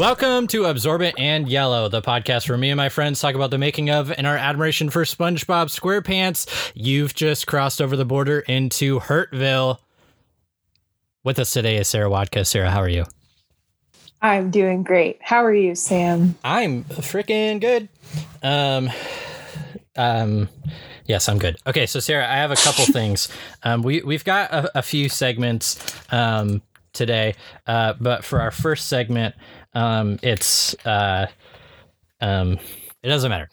Welcome to Absorbent and Yellow, the podcast where me and my friends talk about the making of and our admiration for SpongeBob SquarePants. You've just crossed over the border into Hurtville. With us today is Sarah Wadka. Sarah, how are you? I'm doing great. How are you, Sam? I'm freaking good. Um, um, yes, I'm good. Okay, so Sarah, I have a couple things. Um, we we've got a, a few segments um today, uh, but for our first segment, um, it's uh, um, it doesn't matter.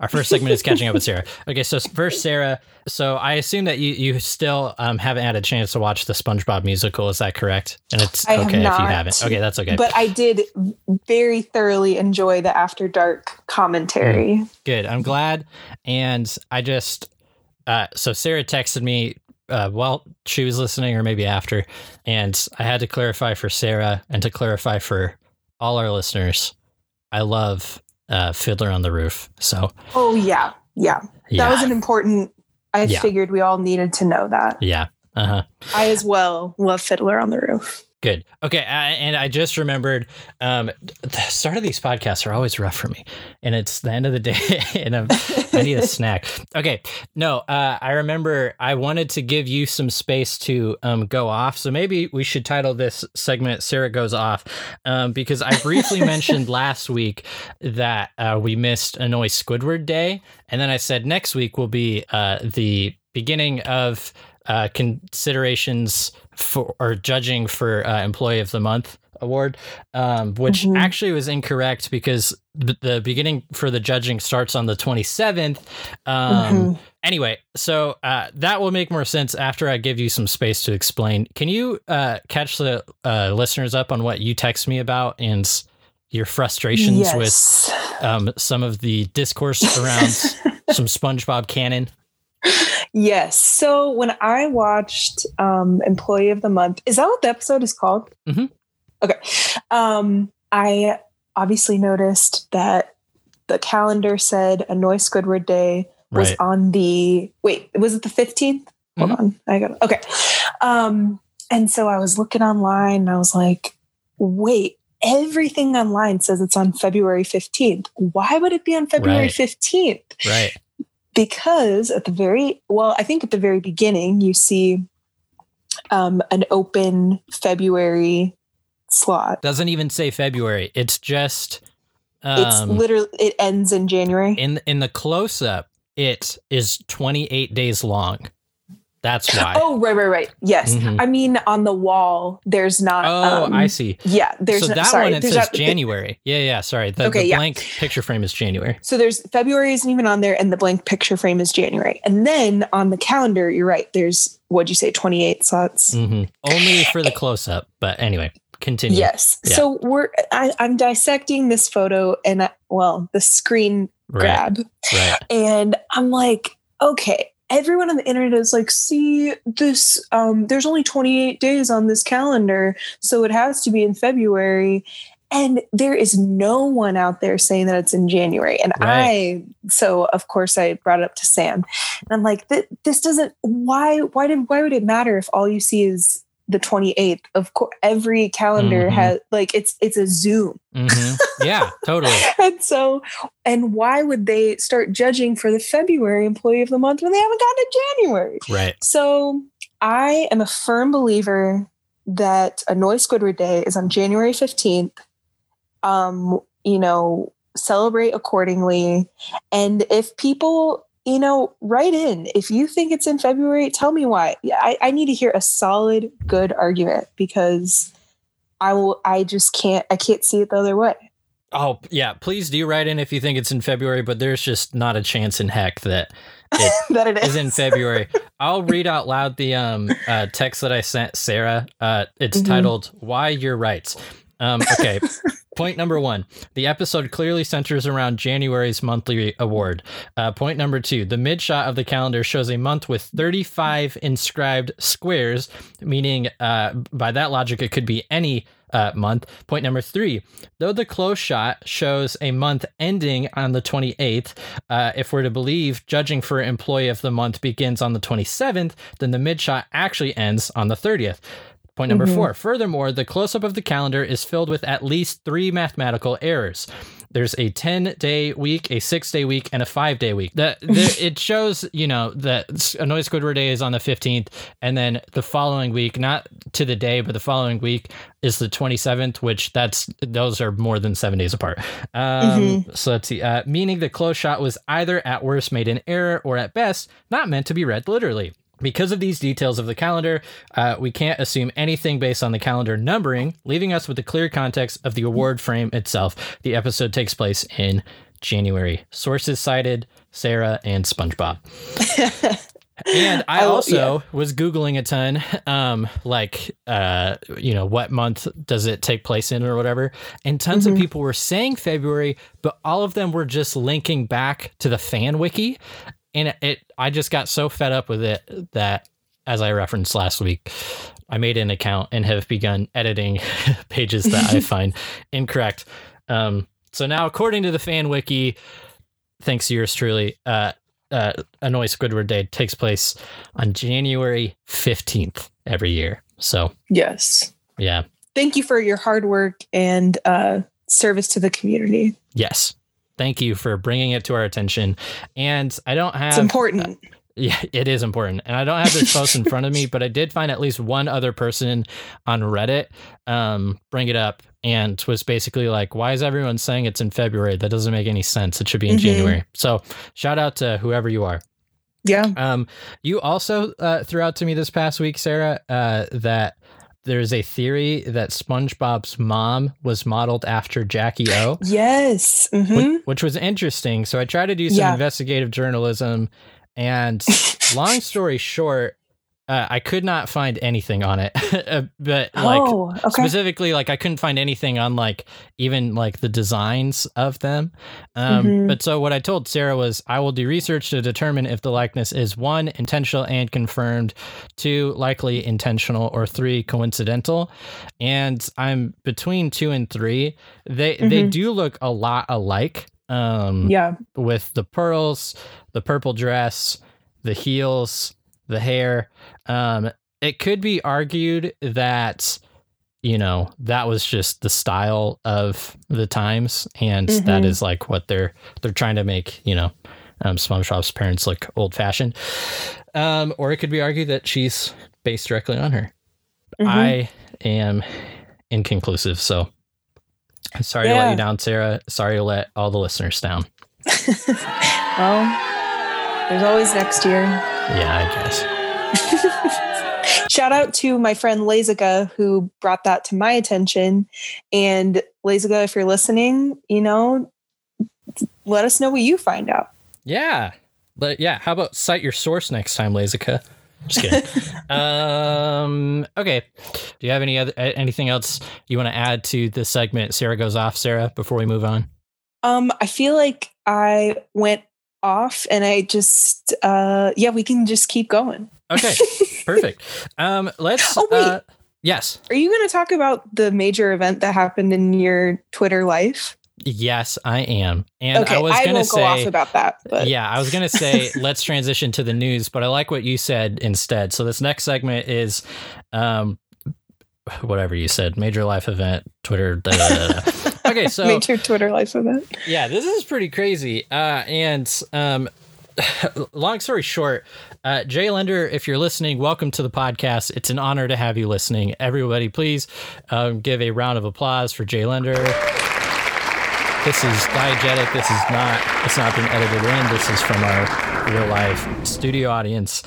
Our first segment is catching up with Sarah. Okay, so first, Sarah. So I assume that you you still um, haven't had a chance to watch the SpongeBob musical. Is that correct? And it's I okay if you haven't. Okay, that's okay. But I did very thoroughly enjoy the After Dark commentary. Good. I'm glad. And I just uh, so Sarah texted me uh, while she was listening, or maybe after, and I had to clarify for Sarah and to clarify for all our listeners. I love uh, Fiddler on the Roof. So Oh yeah, yeah. yeah, That was an important. I Yeah. figured we all needed to know that. yeah. Uh huh. I as well love Fiddler on the Roof. Good. Okay. I, and I just remembered um, the start of these podcasts are always rough for me. And it's the end of the day and I'm, I need a snack. Okay. No, uh, I remember I wanted to give you some space to um, go off. So maybe we should title this segment Sarah Goes Off um, because I briefly mentioned last week that uh, we missed Annoy Squidward Day. And then I said next week will be uh, the beginning of uh, considerations for or judging for uh, Employee of the Month award, um, which Mhm. actually was incorrect because the, the beginning for the judging starts on the 27th. Um, Mhm. Anyway, so uh, that will make more sense after I give you some space to explain. Can you uh, catch the uh, listeners up on what you text me about and your frustrations with um, some of the discourse around some SpongeBob canon? Yes. So when I watched um, Employee of the Month, is that what the episode is called? Mhm. Okay. Um, I obviously noticed that the calendar said Annoy Squidward Day was Right. on the wait, was it the 15th? Hold Mhm. on. I got it. okay. Um, and so I was looking online and I was like, wait, everything online says it's on February 15th. Why would it be on February Right. 15th? Right. Because at the very well i think at the very beginning you see um, an open february slot Doesn't even say February. It's just it's um, literally it ends in january in in the close up. It is 28 days long. That's why. oh right right right yes Mhm. i mean on the wall there's not Oh, um, I see. yeah there's so no, that sorry, one it says not- January. Yeah, yeah. Sorry, the, Okay, the yeah. blank picture frame is January. so there's february isn't even on there and the blank picture frame is january and then on the calendar you're right there's what'd you say 28 slots hmm Only for the close up, but anyway, continue. yes Yeah. so we're I, i'm dissecting this photo and I, well the screen right, grab right. and i'm like okay everyone on the internet is like see this um there's only 28 days on this calendar so it has to be in february. And there is no one out there saying that it's in january. And Right. i so of course i brought it up to sam. And i'm like this doesn't why why did why would it matter if all you see is the 28th of course every calendar Mhm. has like it's it's a zoom hmm Yeah, totally. and so, and why would they start judging for the February employee of the month when they haven't gotten to January? Right. So, I am a firm believer that Annoy Squidward Day is on January 15th. Um, you know, celebrate accordingly. And if people, you know, write in. If you think it's in February, tell me why. I, I need to hear a solid, good argument because I will I just can't I can't see it the other way. Oh, yeah. Please do write in if you think it's in February, but there's just not a chance in heck that it that it is. is in February. I'll read out loud the um uh, text that I sent Sarah. Uh, it's Mhm. titled "Why Your Rights." Um, okay. point number one: the episode clearly centers around January's monthly award. Uh, point number two: the mid shot of the calendar shows a month with 35 inscribed squares, meaning uh, by that logic it could be any uh, month. Point number three: though the close shot shows a month ending on the 28th, uh, if we're to believe judging for employee of the month begins on the 27th, then the mid shot actually ends on the 30th. Point number four. Furthermore, the close up of the calendar is filled with at least three mathematical errors. There's a 10 day week, a six day week, and a five day week. The, the, it shows, you know, that Annoy Squidward Day is on the 15th, and then the following week, not to the day, but the following week is the 27th, which that's those are more than seven days apart. Um, So let's see. Uh, meaning the close shot was either at worst made in error or at best not meant to be read literally. Because of these details of the calendar, uh, we can't assume anything based on the calendar numbering, leaving us with the clear context of the award frame itself. The episode takes place in January. Sources cited Sarah and SpongeBob. and I Oh, also was googling a ton, um, like uh, you know, what month does it take place in or whatever. And tons of people were saying February, but all of them were just linking back to the fan wiki, and it. I just got so fed up with it that, as I referenced last week, I made an account and have begun editing pages that I find incorrect. Um, so now, according to the fan wiki, thanks to yours truly, uh, uh, Annoy Squidward Day takes place on January 15th every year. So, Yes. yeah. Thank you for your hard work and uh, service to the community. Yes. Thank you for bringing it to our attention. And I don't have. It's important. Yeah, it is important. And I don't have this post in front of me, but I did find at least one other person on Reddit um, bring it up and was basically like, why is everyone saying it's in February? That doesn't make any sense. It should be in Mhm. January. So, shout out to whoever you are. yeah. Um, you also uh, threw out to me this past week, Sarah, uh, that there's a theory that SpongeBob's mom was modeled after Jackie O, Yes. hmm which, which was interesting. So I tried to do some Yeah. investigative journalism, and long story short, uh, I could not find anything on it. Uh, but like oh, okay. specifically like i couldn't find anything on like even like the designs of them um Mhm. but so what i told sarah was i will do research to determine if the likeness is one intentional and confirmed two likely intentional or three coincidental and i'm between two and three they they Mhm. do look a lot alike um Yeah. with the pearls, the purple dress, the heels, the hair. Um, it could be argued that you know that was just the style of the times, and that Mhm. is like what they're they're trying to make. You know, um, SpongeBob's parents look old fashioned, um, or it could be argued that she's based directly on her. Mhm. I am inconclusive, so. Sorry to let you down, Sarah. Sorry to let all the listeners down. well, there's always next year. Yeah, I guess. Shout out to my friend Lazica who brought that to my attention. And Lazica, if you're listening, you know, let us know what you find out. Yeah. But yeah, how about cite your source next time, Lazica? Just kidding. um, okay. Do you have any other anything else you want to add to this segment? Sarah goes off, Sarah, before we move on. Um, I feel like I went off and I just uh yeah, we can just keep going. Okay. Perfect. Um, let's Oh, wait. uh yes. Are you gonna talk about the major event that happened in your Twitter life? Yes, I am. And okay, I was gonna won't go off about that. But yeah, I was gonna say let's transition to the news, but I like what you said instead. So this next segment is, um, whatever you said, major life event, Twitter. Da, da, da. Okay, so Twitter life event. yeah, this is pretty crazy. Uh, and um, long story short, uh, Jay Lender, if you're listening, welcome to the podcast. It's an honor to have you listening. Everybody, please um, give a round of applause for Jay Lender. This is diegetic. This is not. It's not been edited in. This is from our real life studio audience.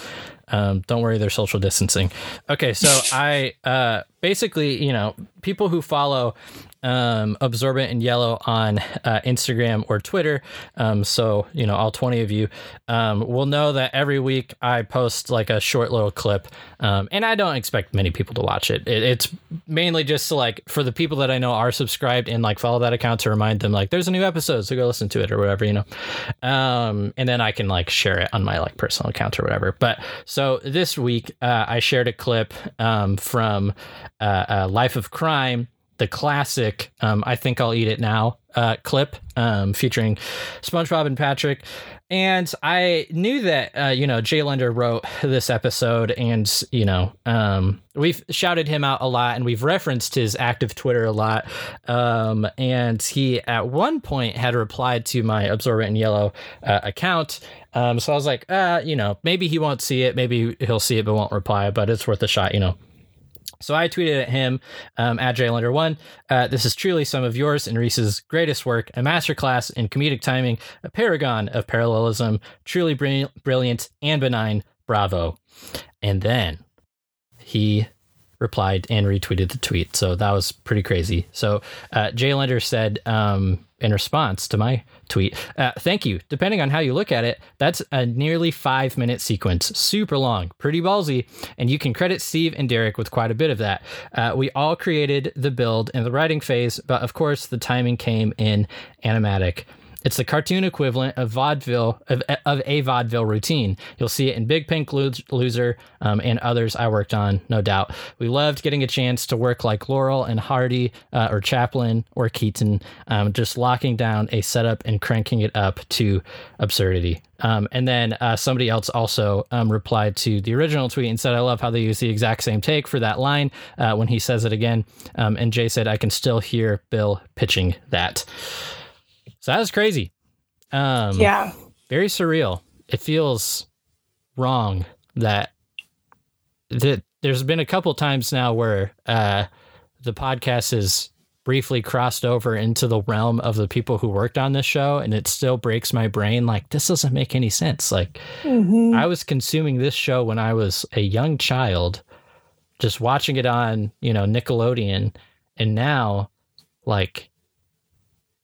Um, don't worry, they're social distancing. Okay, so I uh, basically, you know, people who follow um, Absorbent and Yellow on uh, Instagram or Twitter, um, so you know, all twenty of you um, will know that every week I post like a short little clip, um, and I don't expect many people to watch it. it. It's mainly just to like for the people that I know are subscribed and like follow that account to remind them like there's a new episode, so go listen to it or whatever, you know. Um, and then I can like share it on my like personal account or whatever. But so this week uh, I shared a clip um, from uh, uh, Life of Crime, the classic um, I think I'll eat it now uh, clip um, featuring SpongeBob and Patrick. And I knew that, uh, you know, Jay Lender wrote this episode and, you know, um, we've shouted him out a lot and we've referenced his active Twitter a lot. Um, and he at one point had replied to my Absorbent in Yellow uh, account. Um, so I was like, uh, you know, maybe he won't see it. Maybe he'll see it but won't reply, but it's worth a shot, you know. So I tweeted at him um, at JLender1. Uh, this is truly some of yours and Reese's greatest work, a masterclass in comedic timing, a paragon of parallelism, truly brilliant and benign. Bravo. And then he replied and retweeted the tweet. So that was pretty crazy. So uh, Jay Lender said um, in response to my tweet, uh, thank you. Depending on how you look at it, that's a nearly five minute sequence. Super long, pretty ballsy. And you can credit Steve and Derek with quite a bit of that. Uh, we all created the build in the writing phase, but of course, the timing came in animatic. It's the cartoon equivalent of vaudeville of, of a vaudeville routine. You'll see it in Big Pink Loser um, and others I worked on, no doubt. We loved getting a chance to work like Laurel and Hardy uh, or Chaplin or Keaton, um, just locking down a setup and cranking it up to absurdity. Um, and then uh, somebody else also um, replied to the original tweet and said, I love how they use the exact same take for that line uh, when he says it again. Um, and Jay said, I can still hear Bill pitching that. So that was crazy. Um, yeah. Very surreal. It feels wrong that that there's been a couple times now where uh, the podcast has briefly crossed over into the realm of the people who worked on this show, and it still breaks my brain. Like this doesn't make any sense. Like mm-hmm. I was consuming this show when I was a young child, just watching it on you know Nickelodeon, and now like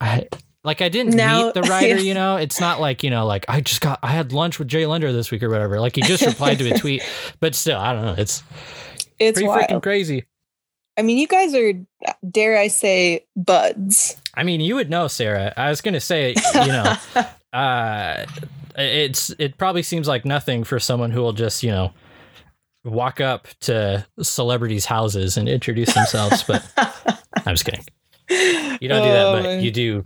I like I didn't now, meet the writer, you know. It's not like you know, like I just got I had lunch with Jay Lender this week or whatever. Like he just replied to a tweet, but still, I don't know. It's it's pretty freaking crazy. I mean, you guys are, dare I say, buds. I mean, you would know, Sarah. I was gonna say, you know, uh, it's it probably seems like nothing for someone who will just you know walk up to celebrities' houses and introduce themselves, but I'm just kidding. You don't do that, but oh, you do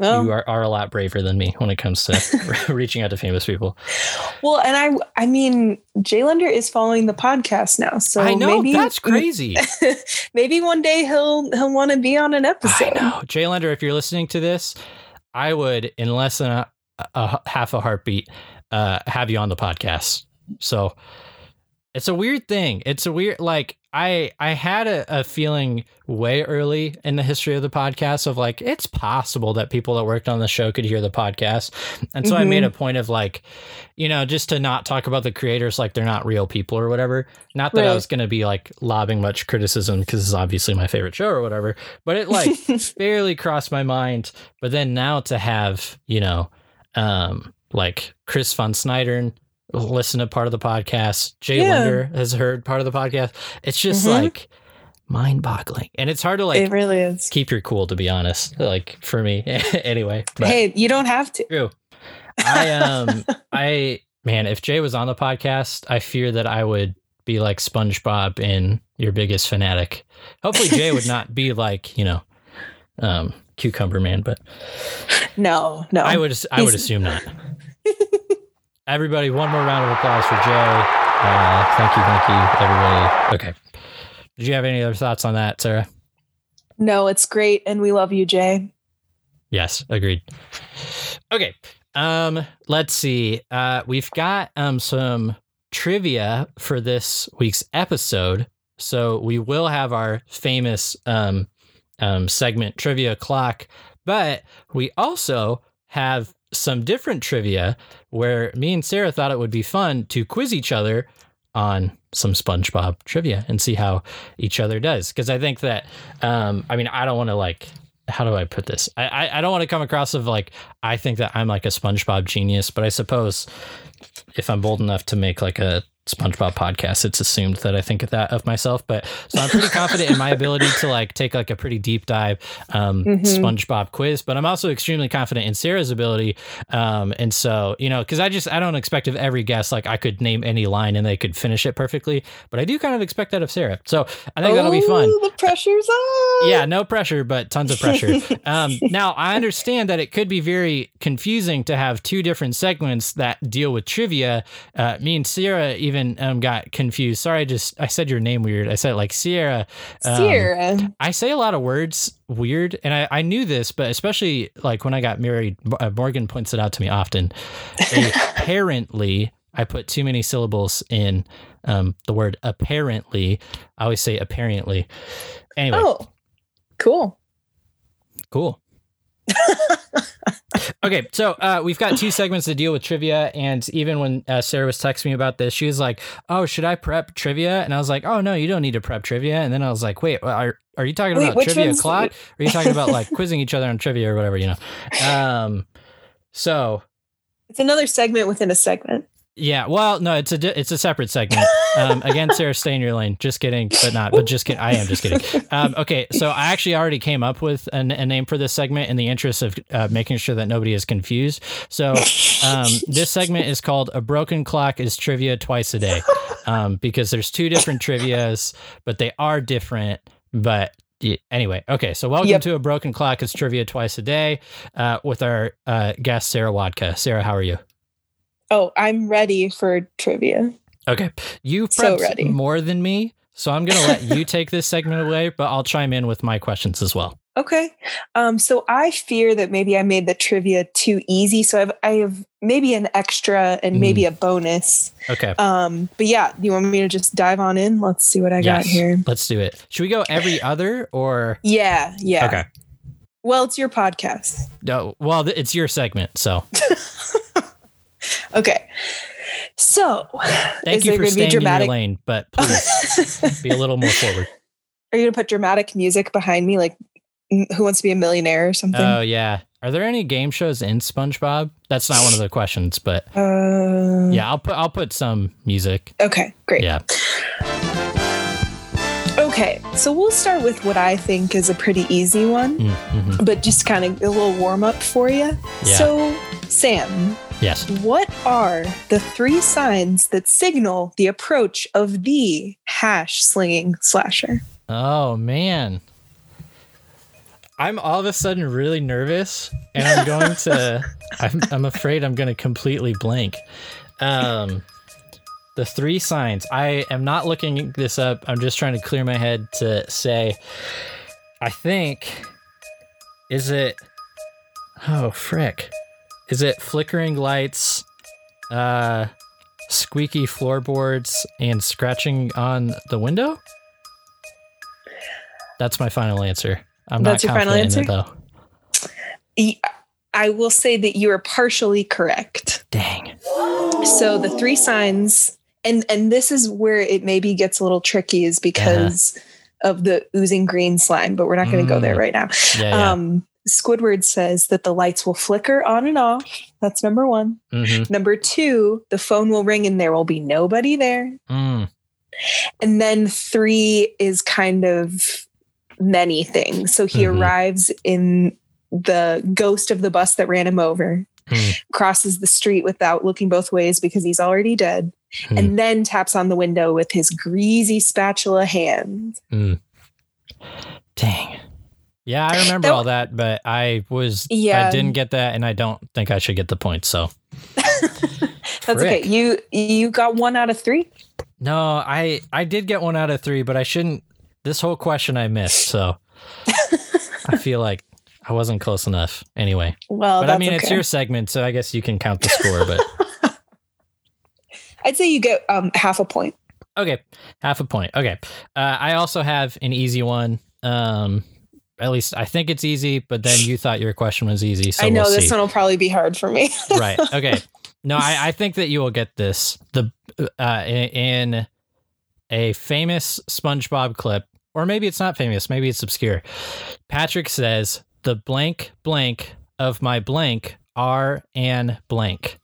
well, you are, are a lot braver than me when it comes to reaching out to famous people. Well, and I I mean, Jay Lender is following the podcast now, so I know maybe, that's crazy. maybe one day he'll he'll want to be on an episode. I know, Jay Lender. If you're listening to this, I would in less than a, a half a heartbeat uh, have you on the podcast. So it's a weird thing. It's a weird like I I had a, a, feeling way early in the history of the podcast of like it's possible that people that worked on the show could hear the podcast, and so mm-hmm. I made mm-hmm. a point of like, you know, just to not talk about the creators like they're not real people or whatever. Not that right. I was going to be like lobbing much criticism because it's obviously my favorite show or whatever, but it like barely crossed my mind. But then now to have you know, um, like Chris von Snyder listen to part of the podcast. Jay yeah. Lender has heard part of the podcast. It's just mm-hmm. like mind boggling. And it's hard to like it really is. keep your cool to be honest. Like for me. anyway. hey, you don't have to. True. I um I man, if Jay was on the podcast, I fear that I would be like SpongeBob in your biggest fanatic. Hopefully Jay would not be like, you know, um cucumber man, but no, no. I would I would assume not. Everybody, one more round of applause for Jay. Uh, thank you, thank you, everybody. Okay. Did you have any other thoughts on that, Sarah? No, it's great, and we love you, Jay. Yes, agreed. Okay. Um, let's see. Uh, we've got um some trivia for this week's episode. So we will have our famous um, um segment trivia clock, but we also have some different trivia where me and Sarah thought it would be fun to quiz each other on some SpongeBob trivia and see how each other does. Because I think that, um, I mean, I don't want to like, how do I put this? I, I, I don't want to come across of like, I think that I'm like a SpongeBob genius, but I suppose if I'm bold enough to make like a SpongeBob podcast, it's assumed that I think of that of myself. But so I'm pretty confident in my ability to like take like a pretty deep dive um, Mhm. SpongeBob quiz. But I'm also extremely confident in Sarah's ability. Um, and so you know, because I just I don't expect of every guest like I could name any line and they could finish it perfectly. But I do kind of expect that of Sarah. So I think that'll be fun. Oh, The pressure's on. Yeah, no pressure, but tons of pressure. um, now, I understand that it could be very confusing to have two different segments that deal with trivia. Uh, me and Sierra even um, got confused. Sorry, I just I said your name weird. I said like Sierra. um, Sierra. I say a lot of words weird, and I, I knew this, but especially like when I got married, uh, Morgan points it out to me often. Apparently, I put too many syllables in um, the word apparently. I always say apparently. Anyway, Oh, cool. Cool. okay, so uh, we've got two segments to deal with trivia, and even when uh, Sarah was texting me about this, she was like, "Oh, should I prep trivia?" And I was like, "Oh no, you don't need to prep trivia." And then I was like, "Wait, are are you talking Wait, about trivia clock? Or are you talking about like quizzing each other on trivia or whatever? You know?" Um, so It's another segment within a segment. Yeah, well, no, it's a it's a separate segment. Um, again, Sarah, stay in your lane. Just kidding, but not. But just kidding. I am just kidding. Um, okay, so I actually already came up with an, a name for this segment in the interest of uh, making sure that nobody is confused. So um, this segment is called "A Broken Clock is Trivia Twice a Day," um, because there's two different trivia's, but they are different. But anyway, okay. So welcome Yep. to "A Broken Clock is Trivia Twice a Day" uh, with our uh, guest Sarah Wadka. Sarah, how are you? Oh, I'm ready for trivia. Okay. You So prepped ready. more than me, so I'm going to let you take this segment away, but I'll chime in with my questions as well. Okay. Um, so I fear that maybe I made the trivia too easy. So I've I have maybe an extra and maybe a bonus. Okay. Um, but yeah, you want me to just dive on in? Let's see what I got here. Let's do it. Should we go every other or Yeah, yeah. Okay. Well, it's your podcast. no? Well, it's your segment, so Okay. So, thank you for going to be staying in your dramatic? lane, but please be a little more forward. Are you going to put dramatic music behind me, like Who Wants to Be a Millionaire or something? Oh yeah. Are there any game shows in SpongeBob? That's not one of the questions, but Uh, yeah, I'll put I'll put some music. Okay, great. Yeah. Okay, so we'll start with what I think is a pretty easy one, Mm, mhm. but just kind of a little warm up for you. Yeah. So, Sam, Yes. what are the three signs that signal the approach of the hash slinging slasher? Oh man. I'm all of a sudden really nervous and I'm going to I'm I'm afraid I'm going to completely blank. Um the three signs. I am not looking this up. I'm just trying to clear my head to say I think is it Oh frick. Is it flickering lights, uh squeaky floorboards and scratching on the window? That's my final answer. I'm That's not your final confident in it answer? though. I will say that you are partially correct. Dang. So the three signs, and and this is where it maybe gets a little tricky, is because of the oozing green slime. But we're not going to go there Mm. right now. Yeah, yeah. Um, Squidward says that the lights will flicker on and off. That's number one. hmm Number two, the phone will ring and there will be nobody there. Mm. And then three is kind of many things. So he Mhm. arrives in the ghost of the bus that ran him over, Hmm. crosses the street without looking both ways because he's already dead, Hmm. and then taps on the window with his greasy spatula hand. Mm. Dang. Yeah, I remember That- all that, but I was yeah. I didn't get that, and I don't think I should get the point. So That's Frick. okay. You you got one out of three. no, I I did get one out of three, but I shouldn't. This whole question I missed, so I feel like I wasn't close enough. Anyway, Well, but I mean, it's your segment, so I guess you can count the score. But I'd say you get um, half a point. Okay, half a point. Okay, uh, I also have an easy one. Um, at least I think it's easy, but then you thought your question was easy, so I know we'll this see. one will probably be hard for me. right? Okay. No, I, I think that you will get this. The uh, in, in a famous SpongeBob clip, or maybe it's not famous, maybe it's obscure. Patrick says, "The blank blank of my blank are an blank."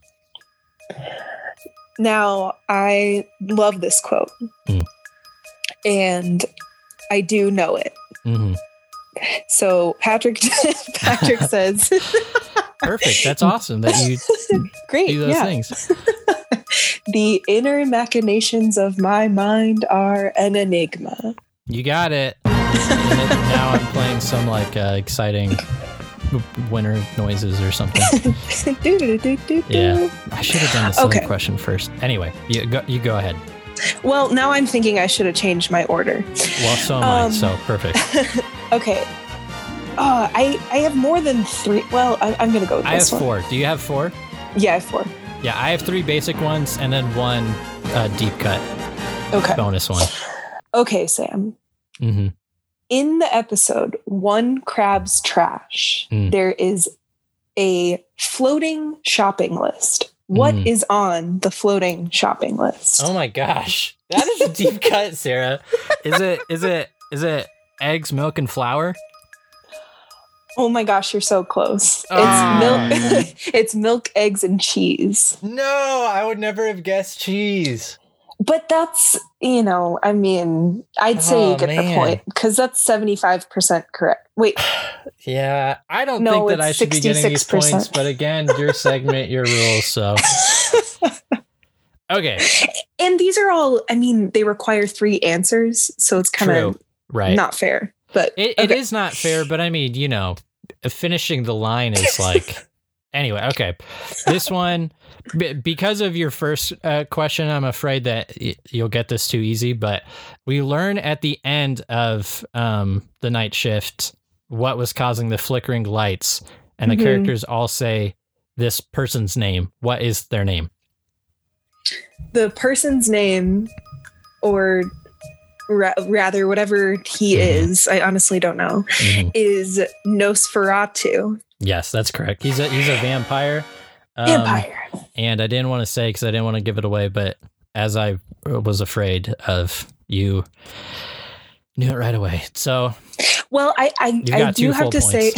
Now, I love this quote. Mm. And I do know it. hmm So Patrick Patrick says, Perfect. That's awesome that you "Great, do those yeah. things. The inner machinations of my mind are an enigma." You got it. Now I'm playing some like uh, exciting winter noises or something. Yeah. I should have done the silly Okay. question first. Anyway, you go. You go ahead. Well, now I'm thinking I should have changed my order. Well, so am I. Um, So perfect. Okay. Uh, I I have more than three. Well, I, I'm gonna go with I have one. four. Do you have four? Yeah, I have four. Yeah, I have three basic ones and then one uh, deep cut Okay. bonus one. Okay, Sam. hmm in the episode One Krab's Trash, Mm. there is a floating shopping list. What Mm. is on the floating shopping list? Oh my gosh, that is a deep cut, Sarah. Is it? Is it? Is it eggs, milk, and flour? Oh my gosh, you're so close. It's Ah. milk it's milk, eggs, and cheese. No, I would never have guessed cheese. But that's, you know, I mean, I'd say Oh, you get the point because that's 75% correct. Wait, Yeah, I don't No, think that I it's should be getting these 66%. points, but again, your segment, your rules. So okay, and these are all, I mean, they require three answers. So it's kind of right? not fair. But It, it okay. is not fair, but I mean, you know, finishing the line is like. anyway, okay. This one, b- because of your first uh, question, I'm afraid that y- you'll get this too easy. But we learn at the end of um, the night shift what was causing the flickering lights, and the Mhm. characters all say this person's name. What is their name? the person's name or ra- rather whatever he Mhm. is i honestly don't know Mhm. is nosferatu Yes, that's correct. He's a he's a vampire. Um, vampire And I didn't want to say because I didn't want to give it away, but as I was afraid of, you knew it right away. So well i i, I do have to say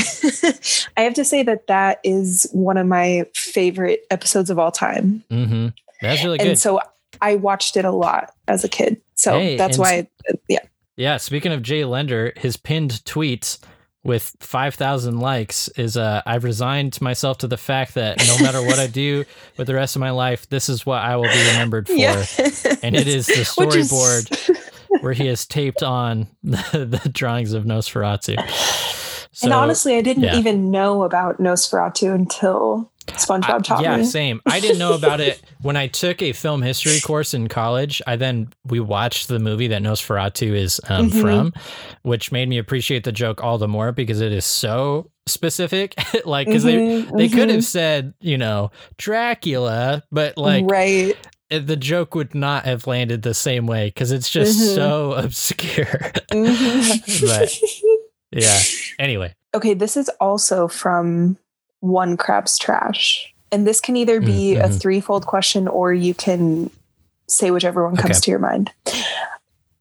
i have to say that that is one of my favorite episodes of all time hmm that's really good. and so i watched it a lot as a kid so Hey, that's why yeah yeah. Speaking of Jay Lender, his pinned tweets with 5,000 likes is uh, I've resigned myself to the fact that no matter what I do with the rest of my life, this is what I will be remembered for. yeah And it is the Which is- storyboard where he has taped on the, the drawings of Nosferatu. So, and honestly, I didn't yeah. even know about Nosferatu until SpongeBob I- taught yeah, me. same. I didn't know about it when I took a film history course in college. I then we watched the movie that Nosferatu is um, Mhm. from, which made me appreciate the joke all the more because it is so specific. like because Mhm, they they could mhm. have said you know Dracula, but like right. the joke would not have landed the same way because it's just Mhm. so obscure. Mhm. But- yeah. Anyway. okay, this is also from One Krab's Trash. And this can either be a Mhm. threefold question or you can say whichever one comes Okay. to your mind.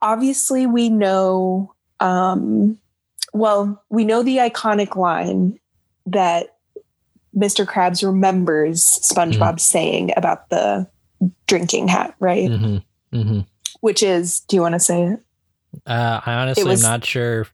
Obviously, we know, um, well, we know the iconic line that Mr. Krabs remembers SpongeBob Mm. saying about the drinking hat, right? hmm hmm Which is, do you want to say it? Uh, I honestly was- am not sure.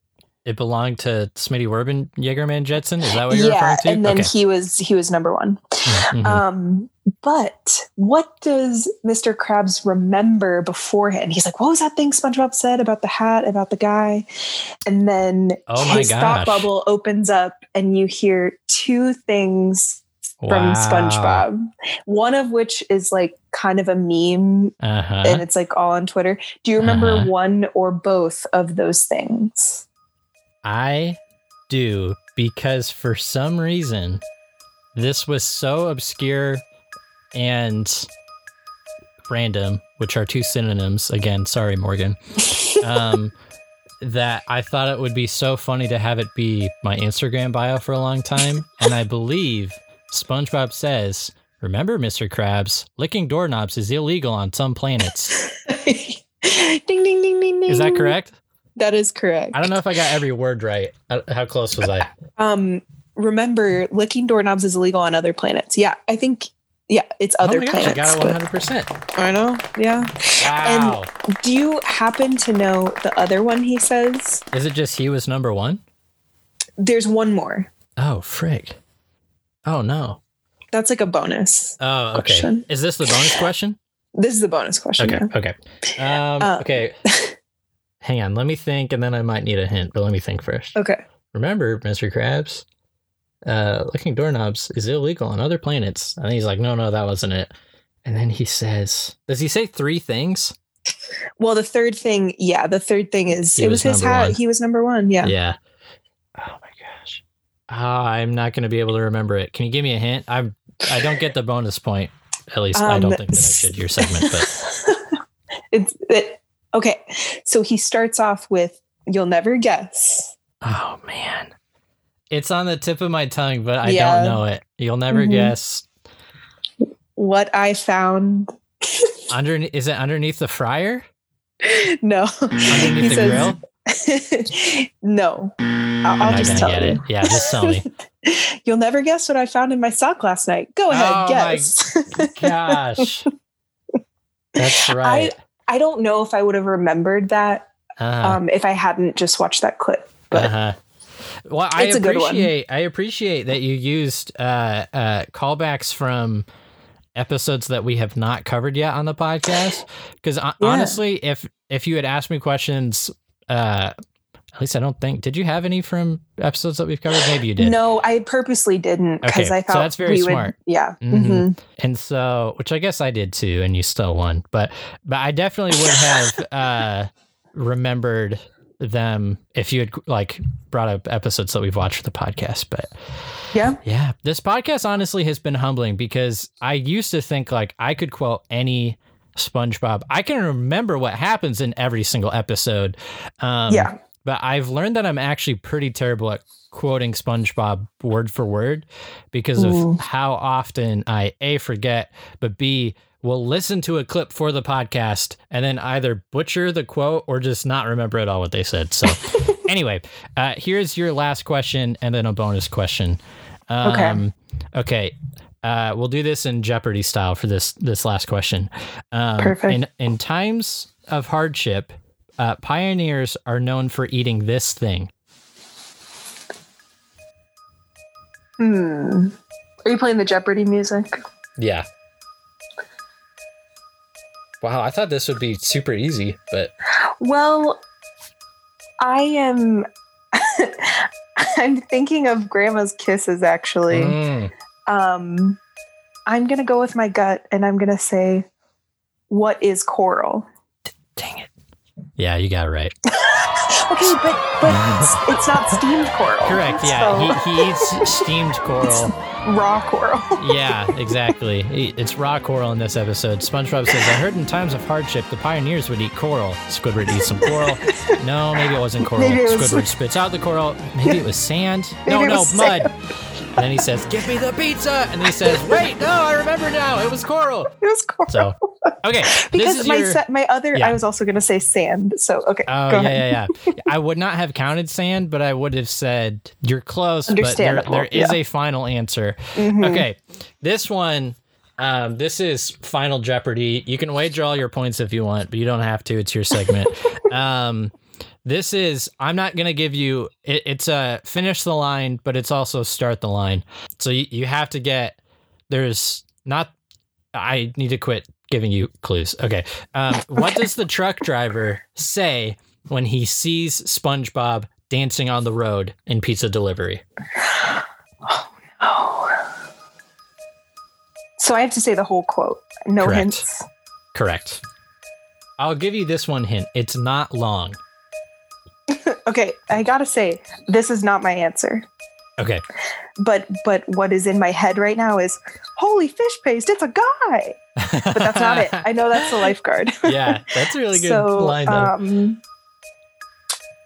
It belonged to Smitty Werbenjägermanjensen. Is that what you're yeah, referring to? and then okay. he was he was number one. Mhm. Um, but what does Mr. Krabs remember beforehand? He's like, "What was that thing SpongeBob said about the hat, about the guy?" And then Oh his thought bubble opens up, and you hear two things from Wow. SpongeBob. One of which is like kind of a meme, Uh-huh. and it's like all on Twitter. Do you remember Uh-huh. one or both of those things? I do because for some reason this was so obscure and random, which are two synonyms. Again, sorry, Morgan. Um, that I thought it would be so funny to have it be my Instagram bio for a long time. And I believe SpongeBob says, Remember, Mr. Krabs, licking doorknobs is illegal on some planets. ding ding ding ding ding. Is that correct? That is correct. I don't know if I got every word right. How close was I? Um, remember, licking doorknobs is illegal on other planets. Yeah, I think Yeah, it's oh other my gosh, I planets. got it 100%. I know. Yeah. Wow. Do you happen to know the other one he says? Is it just he was number one? There's one more. Oh, frick. Oh, no. That's like a bonus. Oh, okay. Question. Is this the bonus question? This is the bonus question. Okay. yeah. Okay. Um, Uh, okay. Hang on. Let me think, and then I might need a hint, but let me think first. Okay. Remember, Mr. Krabs, uh, licking doorknobs is illegal on other planets. And he's like, no, no, that wasn't it. And then he says, does he say three things? Well, the third thing, yeah, the third thing is He it was was, his hat. one. He was number one. Yeah. Yeah. Oh my gosh. Ah, I'm not going to be able to remember it. Can you give me a hint? I'm. I don't get the bonus point. At least I don't Um, think that I should. Your segment, but it's it, okay. So he starts off with "You'll never guess." oh man, it's on the tip of my tongue, but I Yeah. don't know it. You'll never Mhm. guess. What I found. Underneath is it underneath the fryer? no. Underneath He the says- grill? no. I'll, I'll just tell you. it. Yeah, just tell me. You'll never guess what I found in my sock last night. Go ahead, Oh my guess. Gosh, that's right. I don't know if I would have remembered that uh-huh. um, if I hadn't just watched that clip. But uh-huh. Well, I It's a good one. appreciate I appreciate that you used uh, uh, callbacks from episodes that we have not covered yet on the podcast. Because honestly, if if you had asked me questions, uh, at least I don't think. Did you have any from episodes that we've covered? Maybe you did. no, I purposely didn't because Okay, I so that's very we smart. would. Yeah. Mhm. mhm. and so which i guess i did too and you still won but but i definitely would have uh remembered them if you had like brought up episodes that we've watched for the podcast but Yeah. yeah this podcast honestly has been humbling because i used to think like i could quote any spongebob i can remember what happens in every single episode um yeah. But I've learned that I'm actually pretty terrible at quoting SpongeBob word for word because Ooh. of how often I A forget, but B will listen to a clip for the podcast and then either butcher the quote or just not remember at all what they said. So anyway, uh, here's your last question and then a bonus question. Okay. Um, okay. Uh, we'll do this in Jeopardy style for this this last question. Um, Perfect. In in times of hardship, uh, pioneers are known for eating this thing. Hmm. Are you playing the Jeopardy music? Yeah. Wow, I thought this would be super easy, but Well, I am. I'm thinking of Grandma's kisses. Actually, Mm, um, I'm gonna go with my gut, and I'm gonna say, "What is coral?" dang it. Yeah, you got it right. Okay, but but it's, it's not steamed coral. Correct. Yeah, so- he, he eats steamed coral. raw coral. Yeah, exactly. It's raw coral in this episode. SpongeBob says, "I heard in times of hardship, the pioneers would eat coral. Squidward eats some coral. No, maybe it wasn't coral. It was- Squidward spits out the coral. Maybe it was sand. no, Maybe no, was mud." And then he says, "Give me the pizza." And then he says, "Wait, no, I remember now. It was coral." It was coral. So, okay, this because is my your. se- my other Yeah. I was also gonna say sand. So okay, Oh go yeah, ahead. yeah, yeah. I would not have counted sand, but I would have said you're close. But there, there is yeah. a final answer. Mhm. Okay, this one, um, this is Final Jeopardy. You can wager all your points if you want, but you don't have to. It's your segment. um, this is. I'm not gonna give you. It, it's a finish the line, but it's also start the line. So you, you have to get. There's not. I need to quit giving you clues. Okay. Um, What does the truck driver say when he sees SpongeBob dancing on the road in pizza delivery? Oh. So I have to say the whole quote. No Correct. hints. Correct. I'll give you this one hint. It's not long. Okay, I gotta say this is not my answer. Okay. But but what is in my head right now is holy fish paste. It's a guy. But that's not it. I know that's the lifeguard. yeah, that's a really good so line though. um.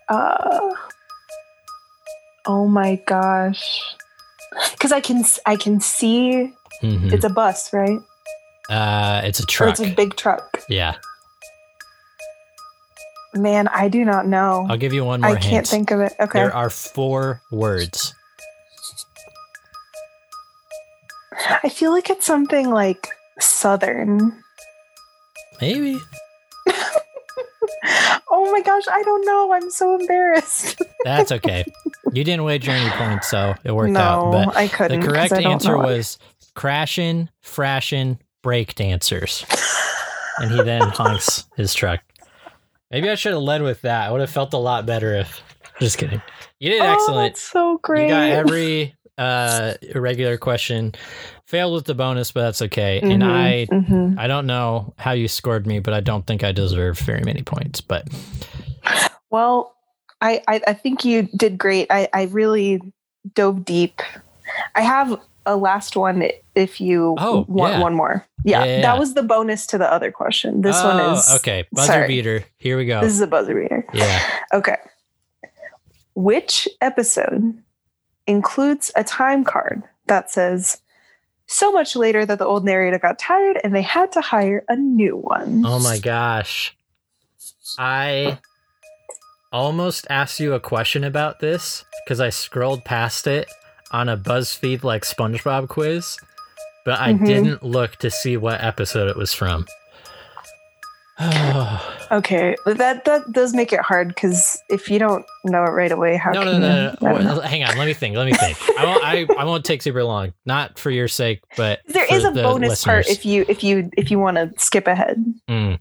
Uh. Oh my gosh. Because I can I can see Mhm. it's a bus, right? Uh, it's a Or truck. it's a big truck. yeah. Man, I do not know. I'll give you one more hint. I hint. can't think of it. Okay. There are four words. I feel like it's something like southern. Maybe. oh my gosh, I don't know. I'm so embarrassed. That's okay. You didn't wager any points, so it worked no, out. But I couldn't. The correct answer was crashing, frashing, break dancers. And he then honks his truck. Maybe I should have led with that. I would have felt a lot better if. Just kidding. You did Oh, excellent. that's so great. You got every uh irregular question. Failed with the bonus, but that's okay. And Mhm, I mhm. I don't know how you scored me, but I don't think I deserve very many points. But Well, I, I I think you did great. I I really dove deep. I have a last one if you Oh, want yeah. one more. Yeah, Yeah, yeah, that was the bonus to the other question. This one Oh, is okay. Buzzer sorry. beater. Here we go. This is a buzzer beater. yeah. Okay. Which episode includes a time card that says so much later that the old narrator got tired and they had to hire a new one? Oh my gosh. I almost asked you a question about this because I scrolled past it on a BuzzFeed like SpongeBob quiz, but I Mhm. didn't look to see what episode it was from. no, Okay, that that does make it hard because if you don't know it right away, how no, can no, no. don't. Well, Hang on. Let me think. Let me think. I won't, I, I won't take super long. Not for your sake, but There is a bonus part if you if you if you want to skip ahead. Mm.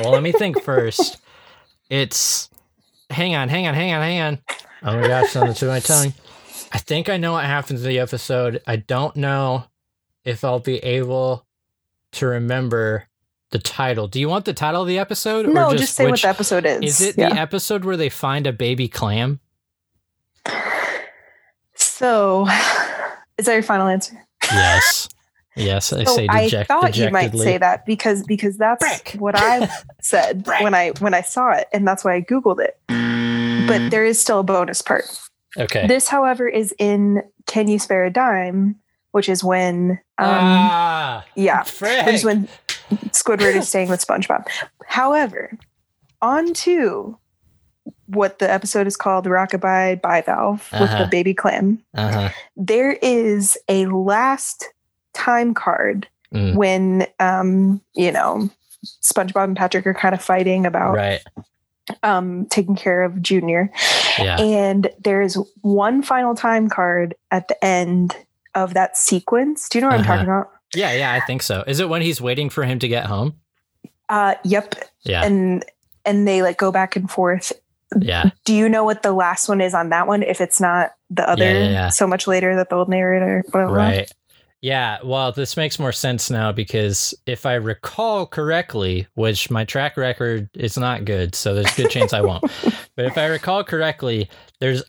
Well, let me think first. It's hang on, hang on, hang on, hang on. Oh my gosh, on the tip of my tongue. I think I know what happens in the episode. I don't know if I'll be able to remember the title. Do you want the title of the episode? No, just, say what the episode is. Is it Yeah. the episode where they find a baby clam? So, is that your final answer? Yes. Yes, I So say I deject, thought you might say that because because that's Brick. what I said Brick. when I when I saw it, and that's why I googled it. But mm. there is still a bonus part. Okay. This, however, is in "Can You Spare a Dime," which is when, um, ah, yeah, frick. which is when Squidward is staying with SpongeBob. However, on to what the episode is called "Rockabye Bivalve" with Uh-huh. the baby clam. uh-huh. There is a last time card Mm, when um you know SpongeBob and Patrick are kind of fighting about right. Um taking care of Junior Yeah. and there's one final time card at the end of that sequence. Do you know what Uh-huh. I'm talking about? Yeah, yeah, I think so. Is it when he's waiting for him to get home? Uh yep. Yeah. And and they like go back and forth. yeah. Do you know what the last one is on that one if it's not the other yeah, yeah. so much later that the old narrator blah, blah? Right. Yeah, well, this makes more sense now because if I recall correctly, which my track record is not good, so there's a good chance I won't. But if I recall correctly, there's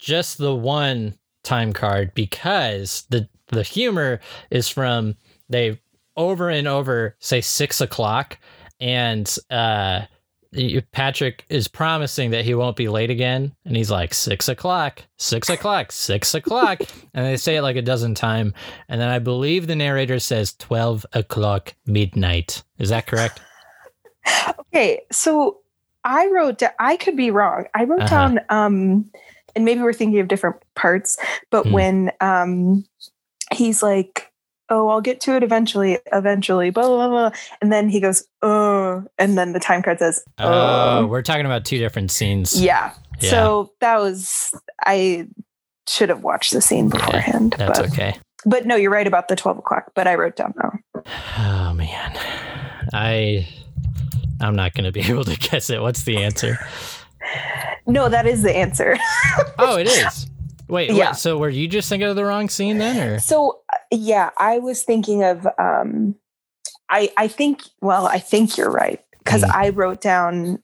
just the one time card because the the humor is from they over and over say six o'clock, and uh, Patrick is promising that he won't be late again, and he's like six o'clock, six o'clock, six o'clock, and they say it like a dozen times, and then I believe the narrator says twelve o'clock midnight. Is that correct? Okay, so I wrote I could be wrong. I wrote Uh-huh. down, um, and maybe we're thinking of different parts, but Hmm. when um, he's like, oh, I'll get to it eventually, eventually, blah, blah, blah. And then he goes, oh, and then the time card says, Oh, oh. we're talking about two different scenes. Yeah. Yeah. So that was, I should have watched the scene beforehand. That's but, okay. but no, you're right about the 12 o'clock, but I wrote down no. Oh man, I I'm not gonna be able to guess it. What's the answer? No, that is the answer. Oh, it is. Wait, Yeah. what, so were you just thinking of the wrong scene then, or So uh, yeah, I was thinking of um I I think well, I think you're right because Mm. I wrote down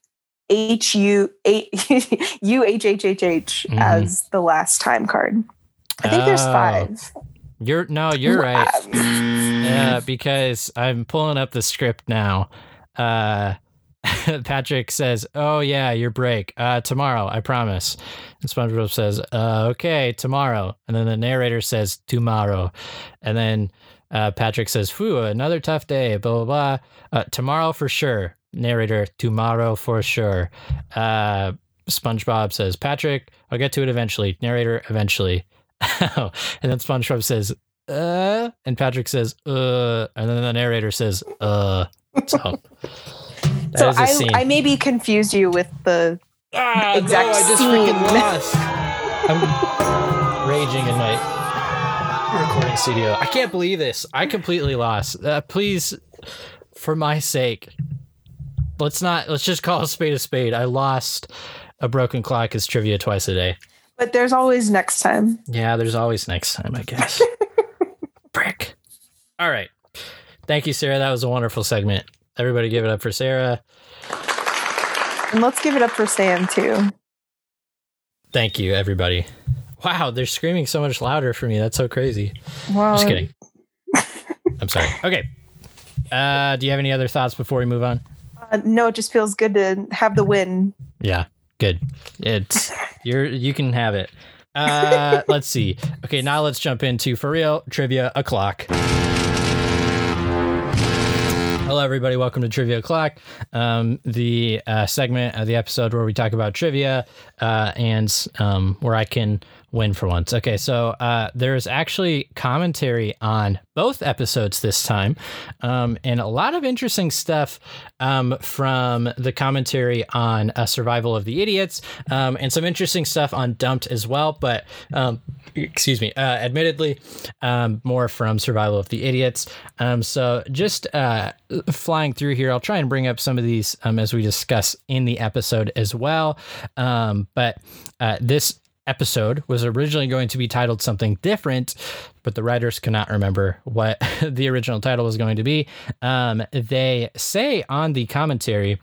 H U U H H H H Mhm. as the last time card. I think there's five. You're no, you're right. Yeah, because I'm pulling up the script now. Uh Patrick says, "Oh yeah, your break. Uh tomorrow, I promise." And SpongeBob says, uh, "Okay, tomorrow." And then the narrator says, "Tomorrow." And then uh, Patrick says, "Phew, another tough day." Blah blah blah. Uh, tomorrow for sure. Narrator, tomorrow for sure. Uh, SpongeBob says, "Patrick, I'll get to it eventually." Narrator, eventually. and then SpongeBob says, uh, and Patrick says, uh, and then the narrator says, uh. So, that so is a I, scene. I maybe confused you with the Ah, exact no, I just scene. lost. I'm raging in my recording studio. I can't believe this. I completely lost. Uh, please, for my sake, let's not. Let's just call a spade a spade. I lost a broken clock as trivia twice a day. but there's always next time. Yeah, there's always next time, I guess. Brick. All right. Thank you, Sarah. That was a wonderful segment. Everybody give it up for Sarah. And let's give it up for Sam too. Thank you, everybody. Wow, they're screaming so much louder for me. That's so crazy. Well, Just kidding. I'm sorry. Okay. Uh, do you have any other thoughts before we move on? Uh, no, it just feels good to have the win. Yeah, good. It's you're you can have it. Uh, let's see. Okay, now let's jump into for real trivia o'clock. Hello, everybody. Welcome to Trivia O'clock, um, the uh, segment of the episode where we talk about trivia uh, and um, where I can win for once. Okay, so uh, there's actually commentary on both episodes this time, um, and a lot of interesting stuff um, from the commentary on uh, Survival of the Idiots, um, and some interesting stuff on Dumped as well. But um, excuse me, uh, admittedly, um, more from Survival of the Idiots. Um, so just uh, flying through here, I'll try and bring up some of these as we discuss in the episode as well. But uh, this episode was originally going to be titled something different, but the writers cannot remember what the original title was going to be. Um, they say on the commentary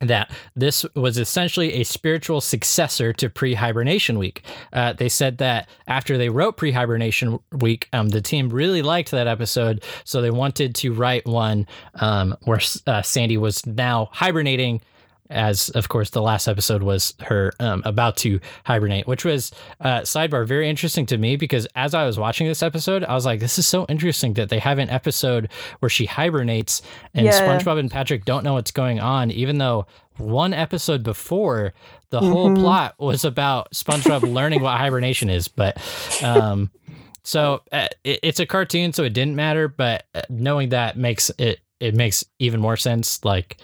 that this was essentially a spiritual successor to pre-hibernation week. Uh, they said that after they wrote pre-hibernation week, um, the team really liked that episode, so they wanted to write one um, where uh, Sandy was now hibernating. As of course, the last episode was her um, about to hibernate, which was uh, sidebar very interesting to me because as I was watching this episode, I was like, "This is so interesting that they have an episode where she hibernates and Yeah. SpongeBob and Patrick don't know what's going on, even though one episode before the whole Mhm. plot was about SpongeBob learning what hibernation is. But um, so uh, it, it's a cartoon, so it didn't matter. But uh, knowing that makes it it makes even more sense. Like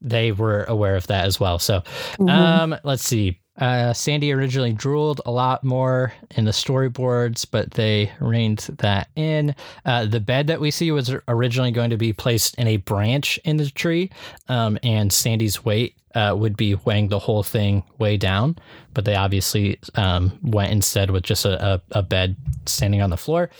they were aware of that as well. So Mhm. um, let's see. Uh, Sandy originally drooled a lot more in the storyboards, but they reined that in. Uh, the bed that we see was originally going to be placed in a branch in the tree, um, and Sandy's weight uh, would be weighing the whole thing way down. But they obviously um, went instead with just a, a, a bed standing on the floor.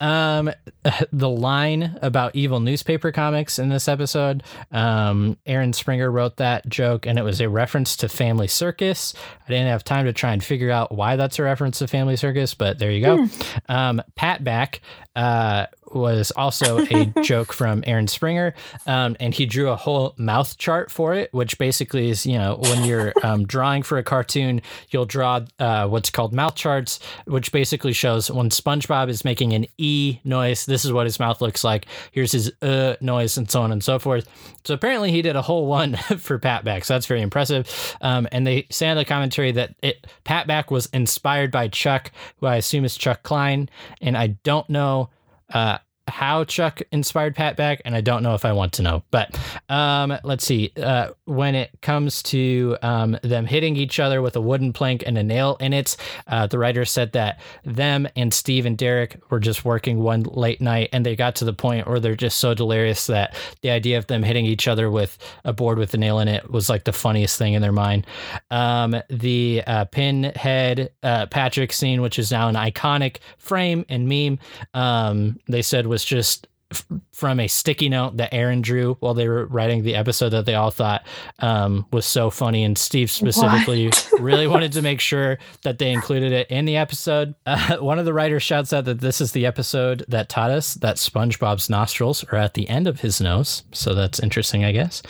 Um, the line about evil newspaper comics in this episode, um, Aaron Springer wrote that joke, and it was a reference to Family Circus. I didn't have time to try and figure out why that's a reference to Family Circus, but there you go. Um, Pat Back uh, was also a joke from Aaron Springer, um, and he drew a whole mouth chart for it, which basically is, you know, when you're um, drawing for a cartoon, you'll draw uh, what's called mouth charts, which basically shows when SpongeBob is making an E noise, this is what his mouth looks like. Here's his uh noise, and so on and so forth. So apparently, he did a whole one for Pat Back. So that's very impressive. Um, and they say in the commentary that it Pat Back was inspired by Chuck, who I assume is Chuck Klein, and I don't know uh, how Chuck inspired Pat Back, and I don't know if I want to know. But um, let's see. Uh, when it comes to um, them hitting each other with a wooden plank and a nail in it, uh, the writer said that them and Steve and Derek were just working one late night, and they got to the point where they're just so delirious that the idea of them hitting each other with a board with a nail in it was like the funniest thing in their mind. Um, the uh, pinhead uh, Patrick scene, which is now an iconic frame and meme, um, they said was just f- from a sticky note that Aaron drew while they were writing the episode that they all thought um, was so funny. And Steve specifically really wanted to make sure that they included it in the episode. Uh, one of the writers shouts out that this is the episode that taught us that SpongeBob's nostrils are at the end of his nose. So that's interesting, I guess.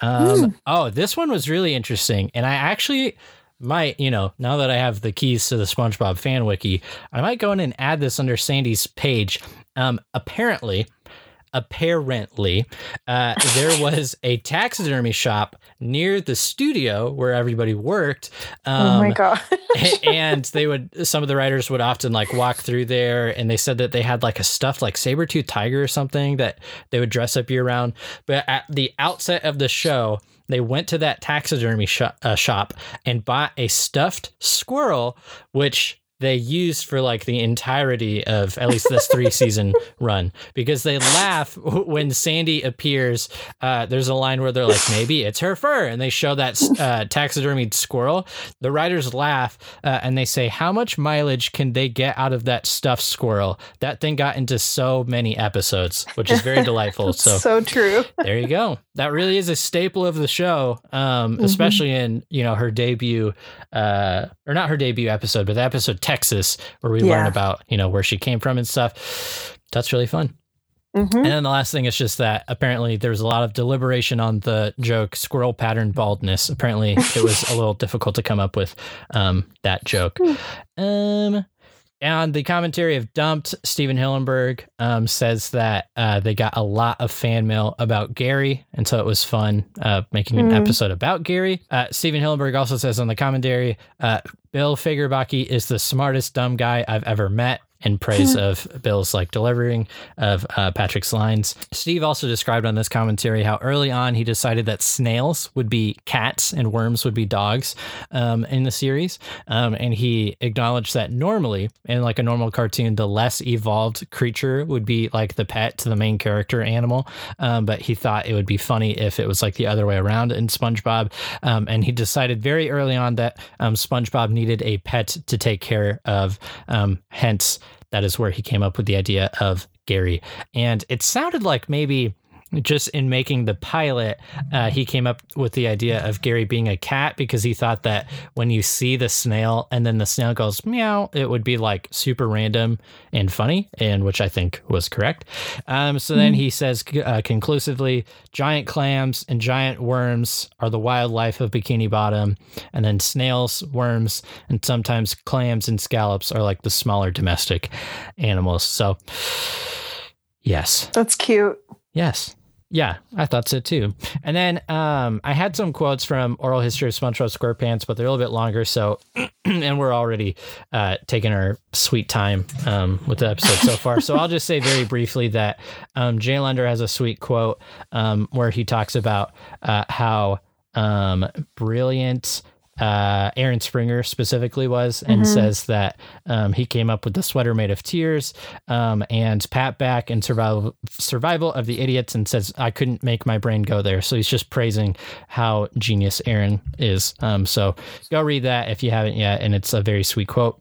Um, Oh, this one was really interesting. And I actually might, you know, now that I have the keys to the SpongeBob fan wiki, I might go in and add this under Sandy's page. Um, apparently, apparently, uh, there was a taxidermy shop near the studio where everybody worked. Um, oh my god! and they would, some of the writers would often like walk through there, and they said that they had like a stuffed like saber tooth tiger or something that they would dress up year round. But at the outset of the show, they went to that taxidermy sh- uh, shop and bought a stuffed squirrel, which they used for like the entirety of at least this three season run because they laugh when Sandy appears. Uh, there's a line where they're like, maybe it's her fur, and they show that uh, taxidermied squirrel. The writers laugh uh, and they say, How much mileage can they get out of that stuffed squirrel? That thing got into so many episodes, which is very delightful. so, so true. there you go. That really is a staple of the show, um, mm-hmm. especially in you know her debut, uh, or not her debut episode, but the episode Texas, where we yeah. learn about you know where she came from and stuff. That's really fun. Mm-hmm. And then the last thing is just that apparently there was a lot of deliberation on the joke squirrel pattern baldness. Apparently it was a little difficult to come up with um, that joke. Hmm. Um, and the commentary of Dumped, Stephen Hillenburg um, says that uh, they got a lot of fan mail about Gary, and so it was fun uh, making an mm. episode about Gary. Uh, Stephen Hillenburg also says on the commentary, uh, Bill Fagerbakke is the smartest dumb guy I've ever met in praise of Bill's like delivering of uh, Patrick's lines. Steve also described on this commentary how early on he decided that snails would be cats and worms would be dogs um, in the series, um, and he acknowledged that normally in like a normal cartoon, the less evolved creature would be like the pet to the main character animal, um, but he thought it would be funny if it was like the other way around in SpongeBob, um, and he decided very early on that um, SpongeBob needed a pet to take care of, um, hence that is where he came up with the idea of Gary. And it sounded like maybe just in making the pilot, uh, he came up with the idea of Gary being a cat because he thought that when you see the snail and then the snail goes meow, it would be like super random and funny, and which I think was correct. Um, so then hmm. he says uh, conclusively, giant clams and giant worms are the wildlife of Bikini Bottom, and then snails, worms, and sometimes clams and scallops are like the smaller domestic animals. So, yes, that's cute. Yes. Yeah, I thought so too. And then um, I had some quotes from Oral History of SpongeBob SquarePants, but they're a little bit longer. So, and we're already uh, taking our sweet time um, with the episode so far. so I'll just say very briefly that um, Jay Lender has a sweet quote um, where he talks about uh, how um, brilliant uh, Aaron Springer specifically was, and mm-hmm. says that um, he came up with the sweater made of tears um, and Pat back and survival survival of the idiots, and says I couldn't make my brain go there. So he's just praising how genius Aaron is. Um, so go read that if you haven't yet, and it's a very sweet quote.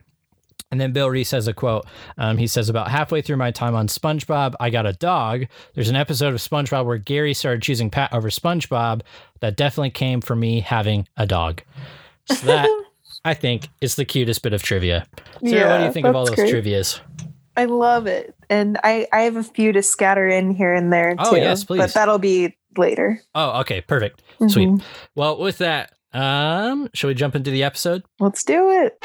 And then Bill Reiss has a quote. Um, he says, About halfway through my time on SpongeBob, I got a dog. There's an episode of SpongeBob where Gary started choosing Pat over SpongeBob. That definitely came from me having a dog. So that I think is the cutest bit of trivia. Sarah, yeah, what do you think of all those great. trivias? I love it. And I, I have a few to scatter in here and there oh, too. Oh, yes, please. But that'll be later. Oh, okay. Perfect. Mm-hmm. Sweet. Well, with that, um, shall we jump into the episode? Let's do it.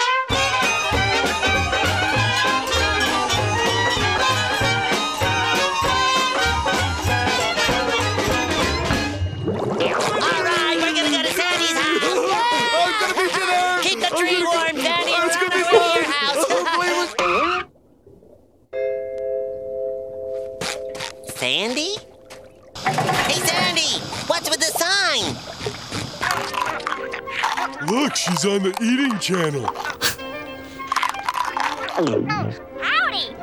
Sandy? Hey, Sandy! What's with the sign? Look, she's on the eating channel. Howdy!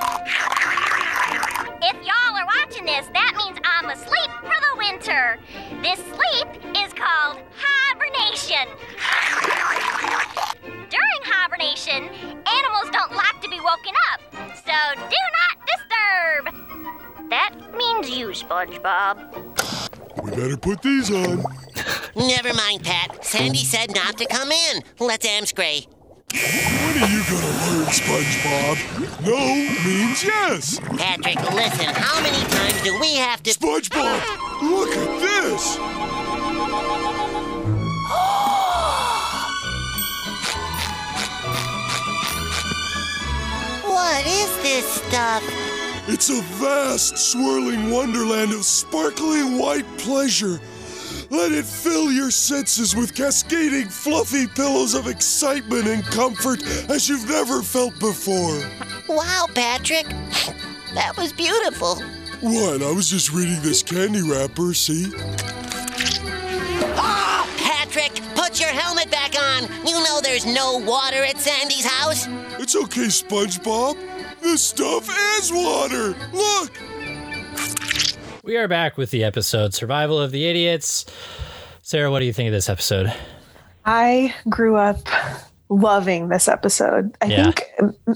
If y'all are watching this, that means I'm asleep for the winter. This sleep is called hibernation. During hibernation, animals don't like to be woken up, so do not disturb. That means you, SpongeBob. We better put these on. Never mind, Pat. Sandy said not to come in. Let's amscray. When are you gonna learn, SpongeBob? No means yes. Patrick, listen. How many times do we have to? SpongeBob, look at this. what is this stuff? It's a vast, swirling wonderland of sparkling white pleasure. Let it fill your senses with cascading, fluffy pillows of excitement and comfort as you've never felt before. Wow, Patrick. That was beautiful. What? I was just reading this candy wrapper, see? Ah, Patrick, put your helmet back on. You know there's no water at Sandy's house. It's okay, SpongeBob. This stuff is water. Look! We are back with the episode Survival of the Idiots. Sarah, what do you think of this episode? I grew up loving this episode. I Yeah. think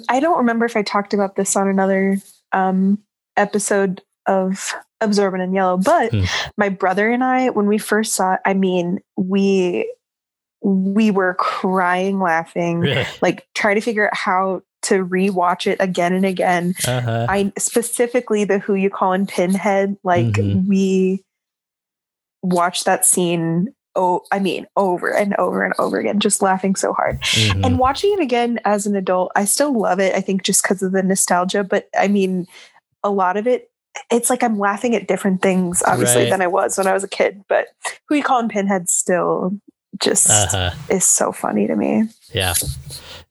I don't remember if I talked about this on another um, episode of Absorbent and Yellow, but Hmm. my brother and I, when we first saw it, I mean, we we were crying, laughing, Really? like trying to figure out how to rewatch it again and again. Uh-huh. I specifically the Who You Calling Pinhead, like Mhm. we watched that scene. Oh, I mean, over and over and over again, just laughing so hard. Mhm. And watching it again as an adult, I still love it. I think just because of the nostalgia, but I mean, a lot of it, it's like I'm laughing at different things, obviously, Right. than I was when I was a kid. But Who You Calling Pinhead still just uh-huh. is so funny to me. Yeah.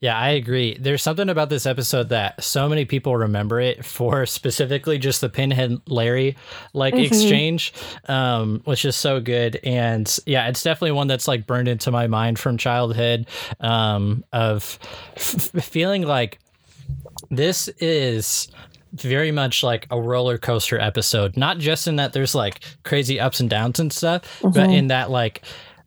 Yeah, I agree. There's something about this episode that so many people remember it for specifically just the Pinhead Larry like Mhm. exchange, um, which is so good. And yeah, it's definitely one that's like burned into my mind from childhood um, of f- feeling like this is very much like a roller coaster episode, not just in that there's like crazy ups and downs and stuff, but Mhm. in that like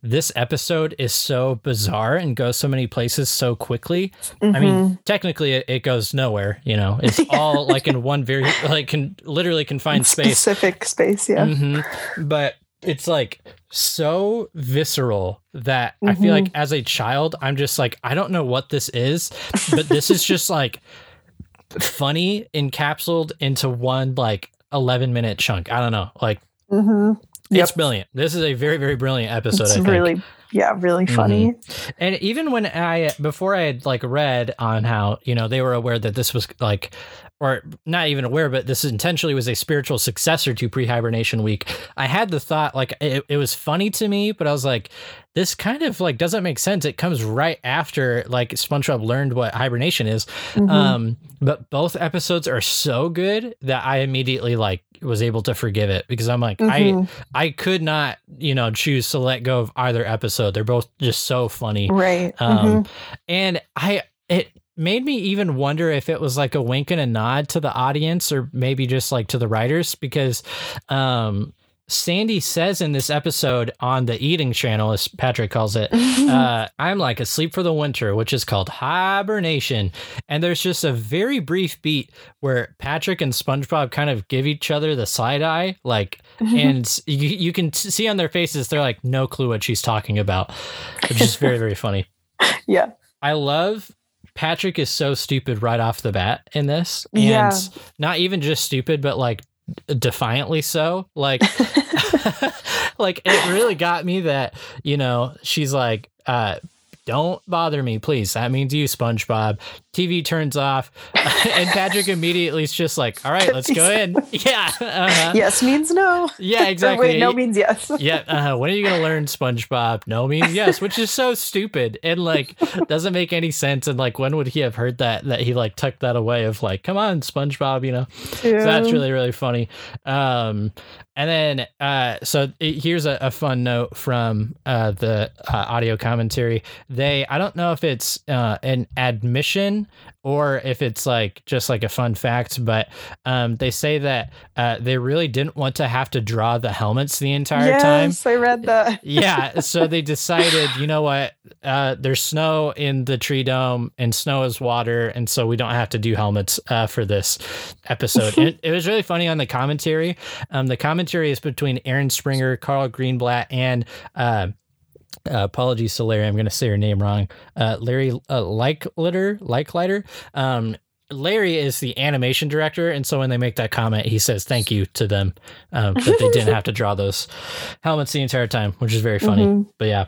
this episode is so bizarre and goes so many places so quickly. I Mhm. mean, technically it, it goes nowhere, you know. It's all like in one very like can literally confined space. specific space, yeah. hmm But it's like so visceral that I feel like as a child, I'm just like, I don't know what this is, but this is just like funny encapsulated into one like 11 minute chunk. I don't know. Like hmm it's brilliant. This is a very, very brilliant episode. It's I think. really, yeah, really funny. And even when I before I had like read on how you know they were aware that this was like, or not even aware, but this intentionally was a spiritual successor to pre-hibernation week. I had the thought like it, it was funny to me, but I was like, this kind of like doesn't make sense. It comes right after like SpongeBob learned what hibernation is. Mhm. Um, but both episodes are so good that I immediately like was able to forgive it because I'm like I Mhm. I could not you know choose to let go of either episode. They're both just so funny. right. Um, Mhm. and I it made me even wonder if it was like a wink and a nod to the audience or maybe just like to the writers because um Sandy says in this episode on the eating channel as Patrick calls it uh, I'm like asleep for the winter, which is called hibernation. And there's just a very brief beat where Patrick and SpongeBob kind of give each other the side eye, like, and you, you can t- see on their faces they're like no clue what she's talking about, which is very very funny. yeah. I love Patrick is so stupid right off the bat in this, and Yeah. not even just stupid, but like defiantly so. Like, like it really got me that you know she's like, uh, "Don't bother me, please." That means you, SpongeBob. TV turns off, and Patrick immediately is just like, "All right, let's go in." Yeah, uh-huh. yes means no. yeah, exactly. wait, no means yes. yeah, uh, when are you gonna learn SpongeBob? No means yes, which is so stupid and like doesn't make any sense. And like, when would he have heard that? That he like tucked that away of like, come on, SpongeBob, you know. So that's really really funny. Um, and then uh, so it, here's a, a fun note from uh, the uh, audio commentary. They I don't know if it's uh, an admission or if it's like just like a fun fact, but um, they say that uh, they really didn't want to have to draw the helmets the entire time. Yes, I read that. yeah so they decided you know what uh, there's snow in the tree dome and snow is water and so we don't have to do helmets uh, for this episode. It, it was really funny on the commentary. Um, the commentary is between aaron springer carl greenblatt and uh, apologies to Larry. I'm going to say her name wrong. Uh, Larry uh, Likelitter, Likelighter. Um, Larry is the animation director, and so when they make that comment, he says thank you to them um, that they didn't have to draw those helmets the entire time, which is very funny. Mhm. But yeah,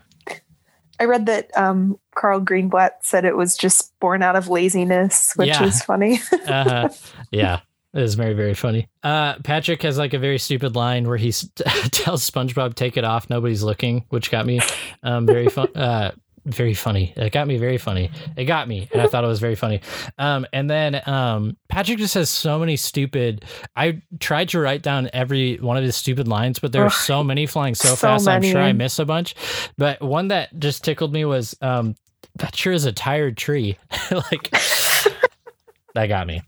I read that um, Carl Greenblatt said it was just born out of laziness, which Yeah. is funny. uh-huh. yeah, It is very, very funny. Uh, Patrick has like a very stupid line where he s- tells SpongeBob, "Take it off, nobody's looking," which got me um, very fun. Uh, very funny. It got me very funny. It got me, and I thought it was very funny. Um, and then um, Patrick just has so many stupid. I tried to write down every one of his stupid lines, but there are so many flying so, so fast. I'm sure I many. miss a bunch. But one that just tickled me was, um, "That sure is a tired tree." like that got me.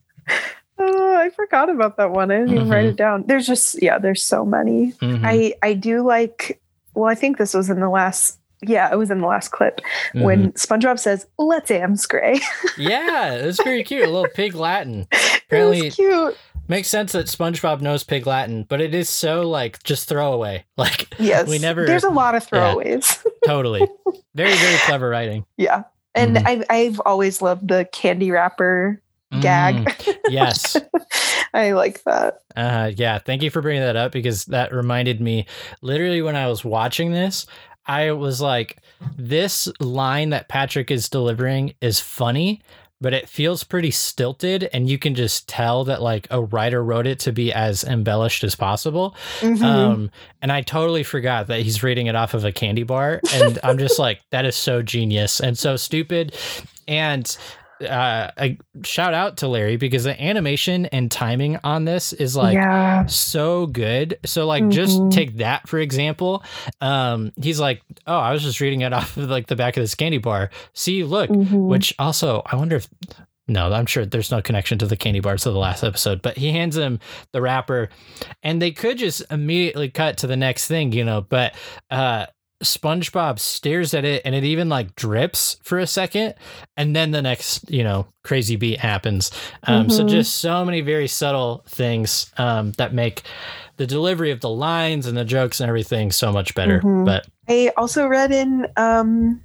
I forgot about that one. I didn't even write Mhm. it down. There's just yeah, there's so many. Mhm, I I do like. Well, I think this was in the last. Yeah, it was in the last clip mhm. when SpongeBob says, "Let's Amscray." yeah, it was very cute. A little pig Latin. it Apparently, was cute. makes sense that SpongeBob knows pig Latin, but it is so like just throwaway. Like Yes, we never There's a lot of Yeah. throwaways. totally very very clever writing. yeah, and Mhm. I've I've always loved the candy wrapper gag. Mm, yes. I like that. Uh, yeah. Thank you for bringing that up because that reminded me. Literally, when I was watching this, I was like, "This line that Patrick is delivering is funny." But it feels pretty stilted, and you can just tell that like a writer wrote it to be as embellished as possible. Mhm. Um, and I totally forgot that he's reading it off of a candy bar. And I'm just like, that is so genius and so stupid. And uh, I shout out to Larry because the animation and timing on this is like yeah, so good. So like just Mhm. take that for example. Um, he's like, oh, I was just reading it off of like the back of this candy bar. See, look, Mhm. which also I wonder if no, I'm sure there's no connection to the candy bars of the last episode, but he hands him the wrapper and they could just immediately cut to the next thing, you know, but uh SpongeBob stares at it and it even like drips for a second and then the next, you know, crazy beat happens. Um so Mhm. just so many very subtle things um that make the delivery of the lines and the jokes and everything so much better. Mhm. But I also read in, um,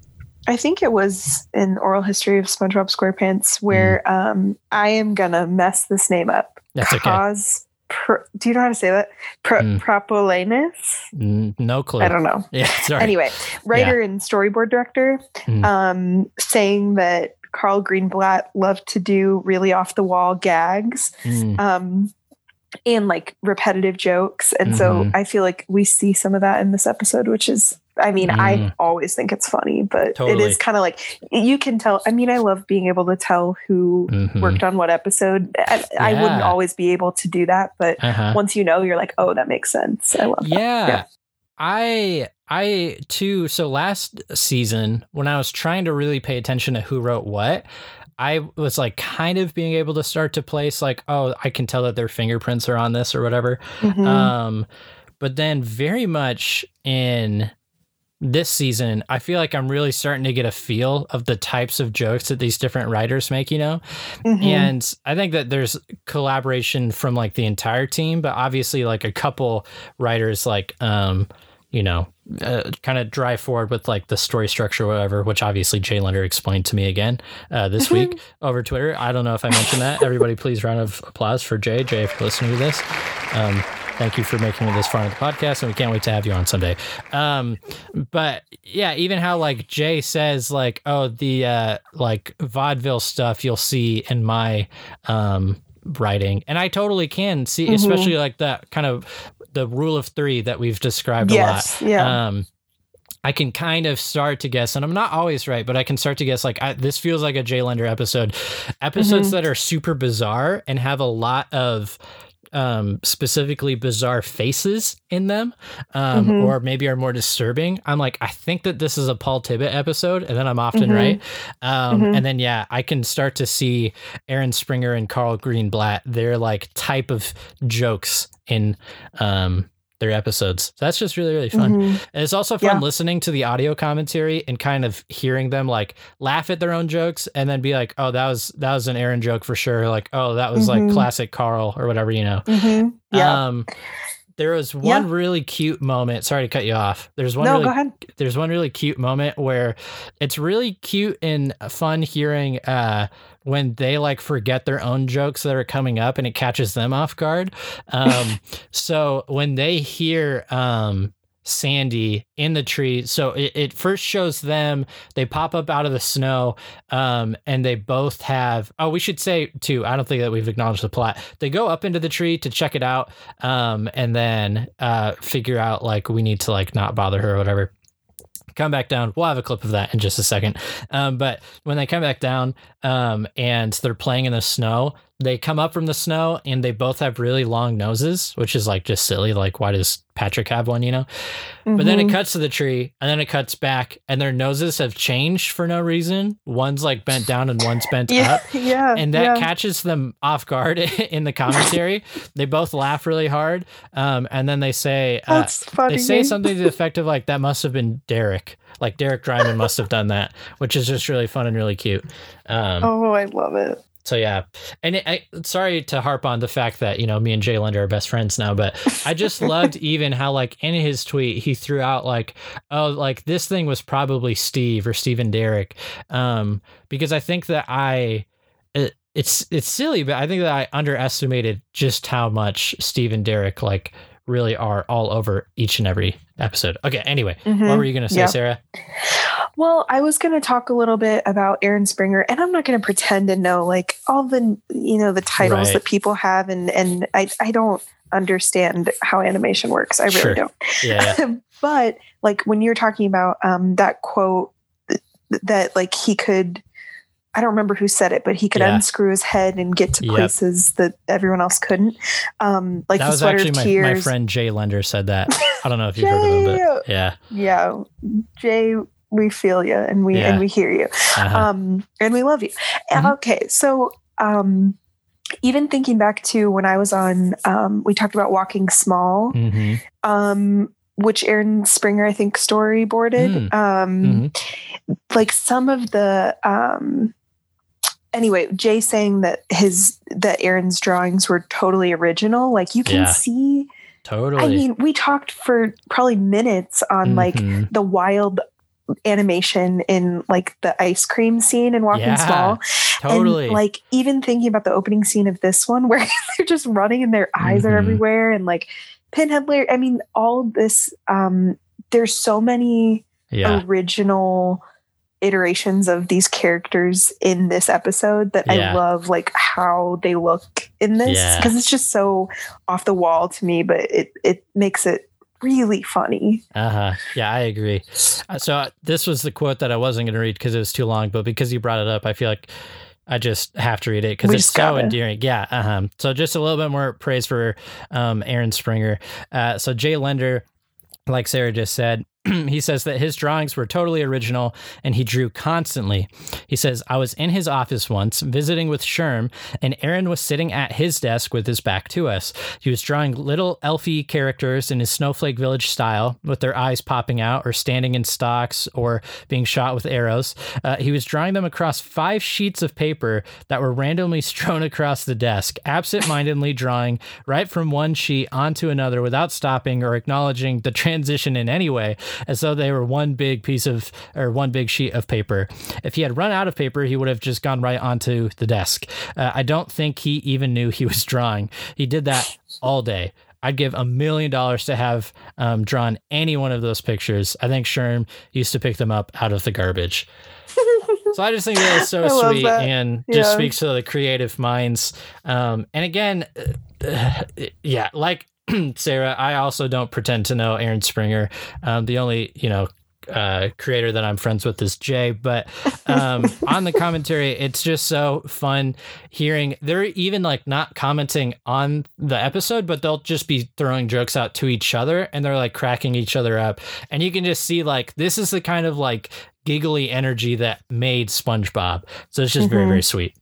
I think it was in Oral History of SpongeBob SquarePants, where um, I am gonna mess this name up. that's okay. Cause, pr- do you know how to say that? Pro- Mm. Propolanus? No clue. I don't know. Yeah, sorry. Anyway, writer and storyboard director, Mm. um, saying that Carl Greenblatt loved to do really off the wall gags Mm. um, and like repetitive jokes. And so Mhm. I feel like we see some of that in this episode, which is, I mean, I Mm. always think it's funny, but it Totally. is kind of like you can tell. I mean, I love being able to tell who Mhm. worked on what episode. I, I wouldn't always be able to do that, but Uh-huh. once you know, you're like, oh, that makes sense. I love that. Yeah. Yeah. I I too so last season when I was trying to really pay attention to who wrote what, I was like kind of being able to start to place like, oh, I can tell that their fingerprints are on this or whatever. Mhm. Um but then very much in this season, I feel like I'm really starting to get a feel of the types of jokes that these different writers make, you know? Mhm. And I think that there's collaboration from like the entire team, but obviously like a couple writers like um, you know, uh, kind of drive forward with like the story structure or whatever, which obviously Jay Lender explained to me again uh, this week over Twitter. I don't know if I mentioned that. Everybody, please round of applause for Jay. Jay, if you're listening to this, um, thank you for making it this far in the podcast, and we can't wait to have you on someday. Um, but yeah, even how like Jay says like, oh, the uh, like vaudeville stuff you'll see in my um writing, and I totally can see, Mhm. especially like that kind of the rule of three that we've described yes, a lot. yeah. Um, I can kind of start to guess, and I'm not always right, but I can start to guess like I, this feels like a Jay Lender episode. Episodes Mm-hmm. that are super bizarre and have a lot of um, specifically bizarre faces in them, um, Mhm. or maybe are more disturbing. I'm like, I think that this is a Paul Tibbitt episode, and then I'm often Mhm. right. Um, Mhm. And then yeah, I can start to see Aaron Springer and Carl Greenblatt their like type of jokes in um, their episodes. So that's just really really fun. Mhm. And it's also fun Yeah. listening to the audio commentary and kind of hearing them like laugh at their own jokes and then be like, "Oh, that was that was an Aaron joke for sure." Like, "Oh, that was like Mhm. classic Carl or whatever, you know." Mhm. Yeah. Um there was one Yeah. really cute moment. Sorry to cut you off. There's one no, really go ahead. there's one really cute moment where it's really cute and fun hearing uh when they like forget their own jokes that are coming up and it catches them off guard. Um so when they hear um Sandy in the tree. So it, it first shows them, they pop up out of the snow, um, and they both have, oh, we should say too, I don't think that we've acknowledged the plot. They go up into the tree to check it out, um, and then uh, figure out like we need to like not bother her or whatever come back down. We'll have a clip of that in just a second. Um, but when they come back down um, and they're playing in the snow, they come up from the snow and they both have really long noses, which is like just silly. Like, why does Patrick have one, you know? But then it Mhm. cuts to the tree and then it cuts back and their noses have changed for no reason. One's like bent down and one's bent yeah, up. yeah, And that yeah. catches them off guard in the commentary. they both laugh really hard. Um, and then they say, uh, funny. they say something to the effect of like that must have been Derek. Like Derek Drymon must have done that, which is just really fun and really cute. Um, Oh, I love it. So yeah, and it, I, sorry to harp on the fact that you know me and Jay Lender are best friends now, but I just loved even how like in his tweet he threw out like oh like this thing was probably Steve or Steve and Derek, um, because I think that I. It, it's it's silly, but I think that I underestimated just how much Steve and Derek like really are all over each and every episode. Okay, anyway, what Mhm. were you gonna say, Yeah. Sarah? Well, I was going to talk a little bit about Aaron Springer, and I'm not going to pretend to know like all the you know the titles Right. that people have, and and I I don't understand how animation works. I really Sure. don't. Yeah, but like when you're talking about um, that quote that like he could i don't remember who said it but he could Yeah. unscrew his head and get to Yep. places that everyone else couldn't um like that the was sweater actually my, my friend Jay Lender said that. I don't know if you've heard of him, but yeah. yeah jay we feel you and we Yeah. and we hear you Uh-huh. um and we love you And Mhm. okay so um even thinking back to when i was on um we talked about walking small hmm um which aaron springer i think storyboarded um Mhm. like some of the um anyway jay saying that his that aaron's drawings were totally original like you can Yeah. see Totally. i mean we talked for probably minutes on like Mhm. the wild animation in like the ice cream scene in walking Yeah, small totally. and like even thinking about the opening scene of this one where they're just running and their eyes Mhm. are everywhere and like pinhead i mean all this um there's so many yeah. original iterations of these characters in this episode that Yeah. I love like how they look in this because it's just so off the wall to me but it it makes it really funny. Uh huh. Yeah, I agree. Uh, So uh, this was the quote that I wasn't going to read because it was too long, but because you brought it up, I feel like I just have to read it because it's so gotta. endearing. Yeah. Uh huh. So just a little bit more praise for um, Aaron Springer. Uh, so Jay Lender, like Sarah just said, he says that his drawings were totally original and he drew constantly. He says, I was in his office once visiting with Sherm, and Aaron was sitting at his desk with his back to us. He was drawing little elfy characters in his Snowflake Village style, with their eyes popping out or standing in stocks or being shot with arrows. Uh, he was drawing them across five sheets of paper that were randomly strewn across the desk, absent mindedly drawing right from one sheet onto another without stopping or acknowledging the transition in any way, as though they were one big piece of or one big sheet of paper. If he had run out of paper, he would have just gone right onto the desk. Uh, I don't think he even knew he was drawing. He did that all day. I'd give a million dollars to have um, drawn any one of those pictures. I think Sherm used to pick them up out of the garbage. so I just think that is so sweet that. and just speaks to the creative minds. Um, and again, uh, yeah, like Sarah, I also don't pretend to know Aaron Springer. Um, the only, you know, uh, creator that I'm friends with is Jay, but um, on the commentary, it's just so fun hearing. They're even like not commenting on the episode, but they'll just be throwing jokes out to each other and they're like cracking each other up. And you can just see like this is the kind of like giggly energy that made SpongeBob. So it's just very, Mhm. very sweet.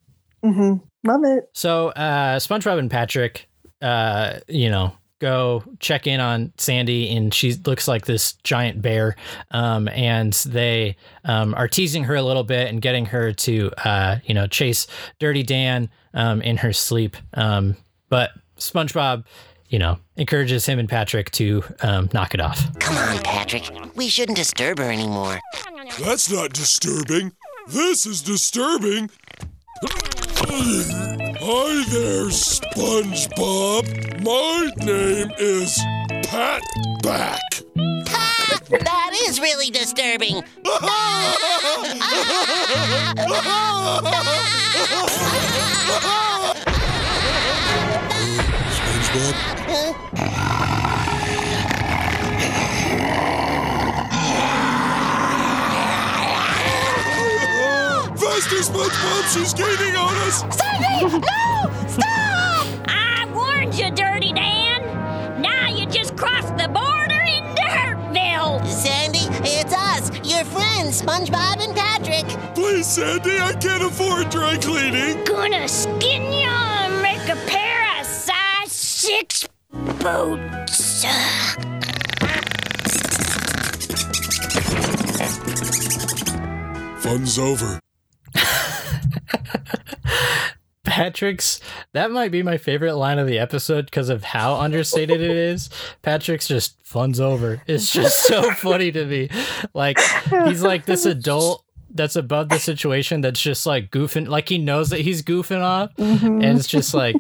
hmm Love it. So uh, SpongeBob and Patrick, uh, you know, go check in on Sandy, and she looks like this giant bear. Um, and they um, are teasing her a little bit and getting her to, uh, you know, chase Dirty Dan um, in her sleep. Um, but SpongeBob, you know, encourages him and Patrick to um, knock it off. Come on, Patrick. We shouldn't disturb her anymore. That's not disturbing. This is disturbing. Hi there, SpongeBob. My name is Pat back. That is really disturbing. SpongeBob, faster, SpongeBob! She's gaining on us. Sophie! No! Stop! I warned you, Dirty Dan. Now you just crossed the border into Hurtville. Sandy, it's us, your friends, SpongeBob and Patrick. Please, Sandy, I can't afford dry cleaning. Gonna skin you and make a pair of size six boots. Fun's over. Patrick's that might be my favorite line of the episode because of how understated it is. Patrick's just fun's over. It's just so funny to me. Like he's like this adult that's above the situation that's just like goofing like he knows that he's goofing off mm-hmm. and it's just like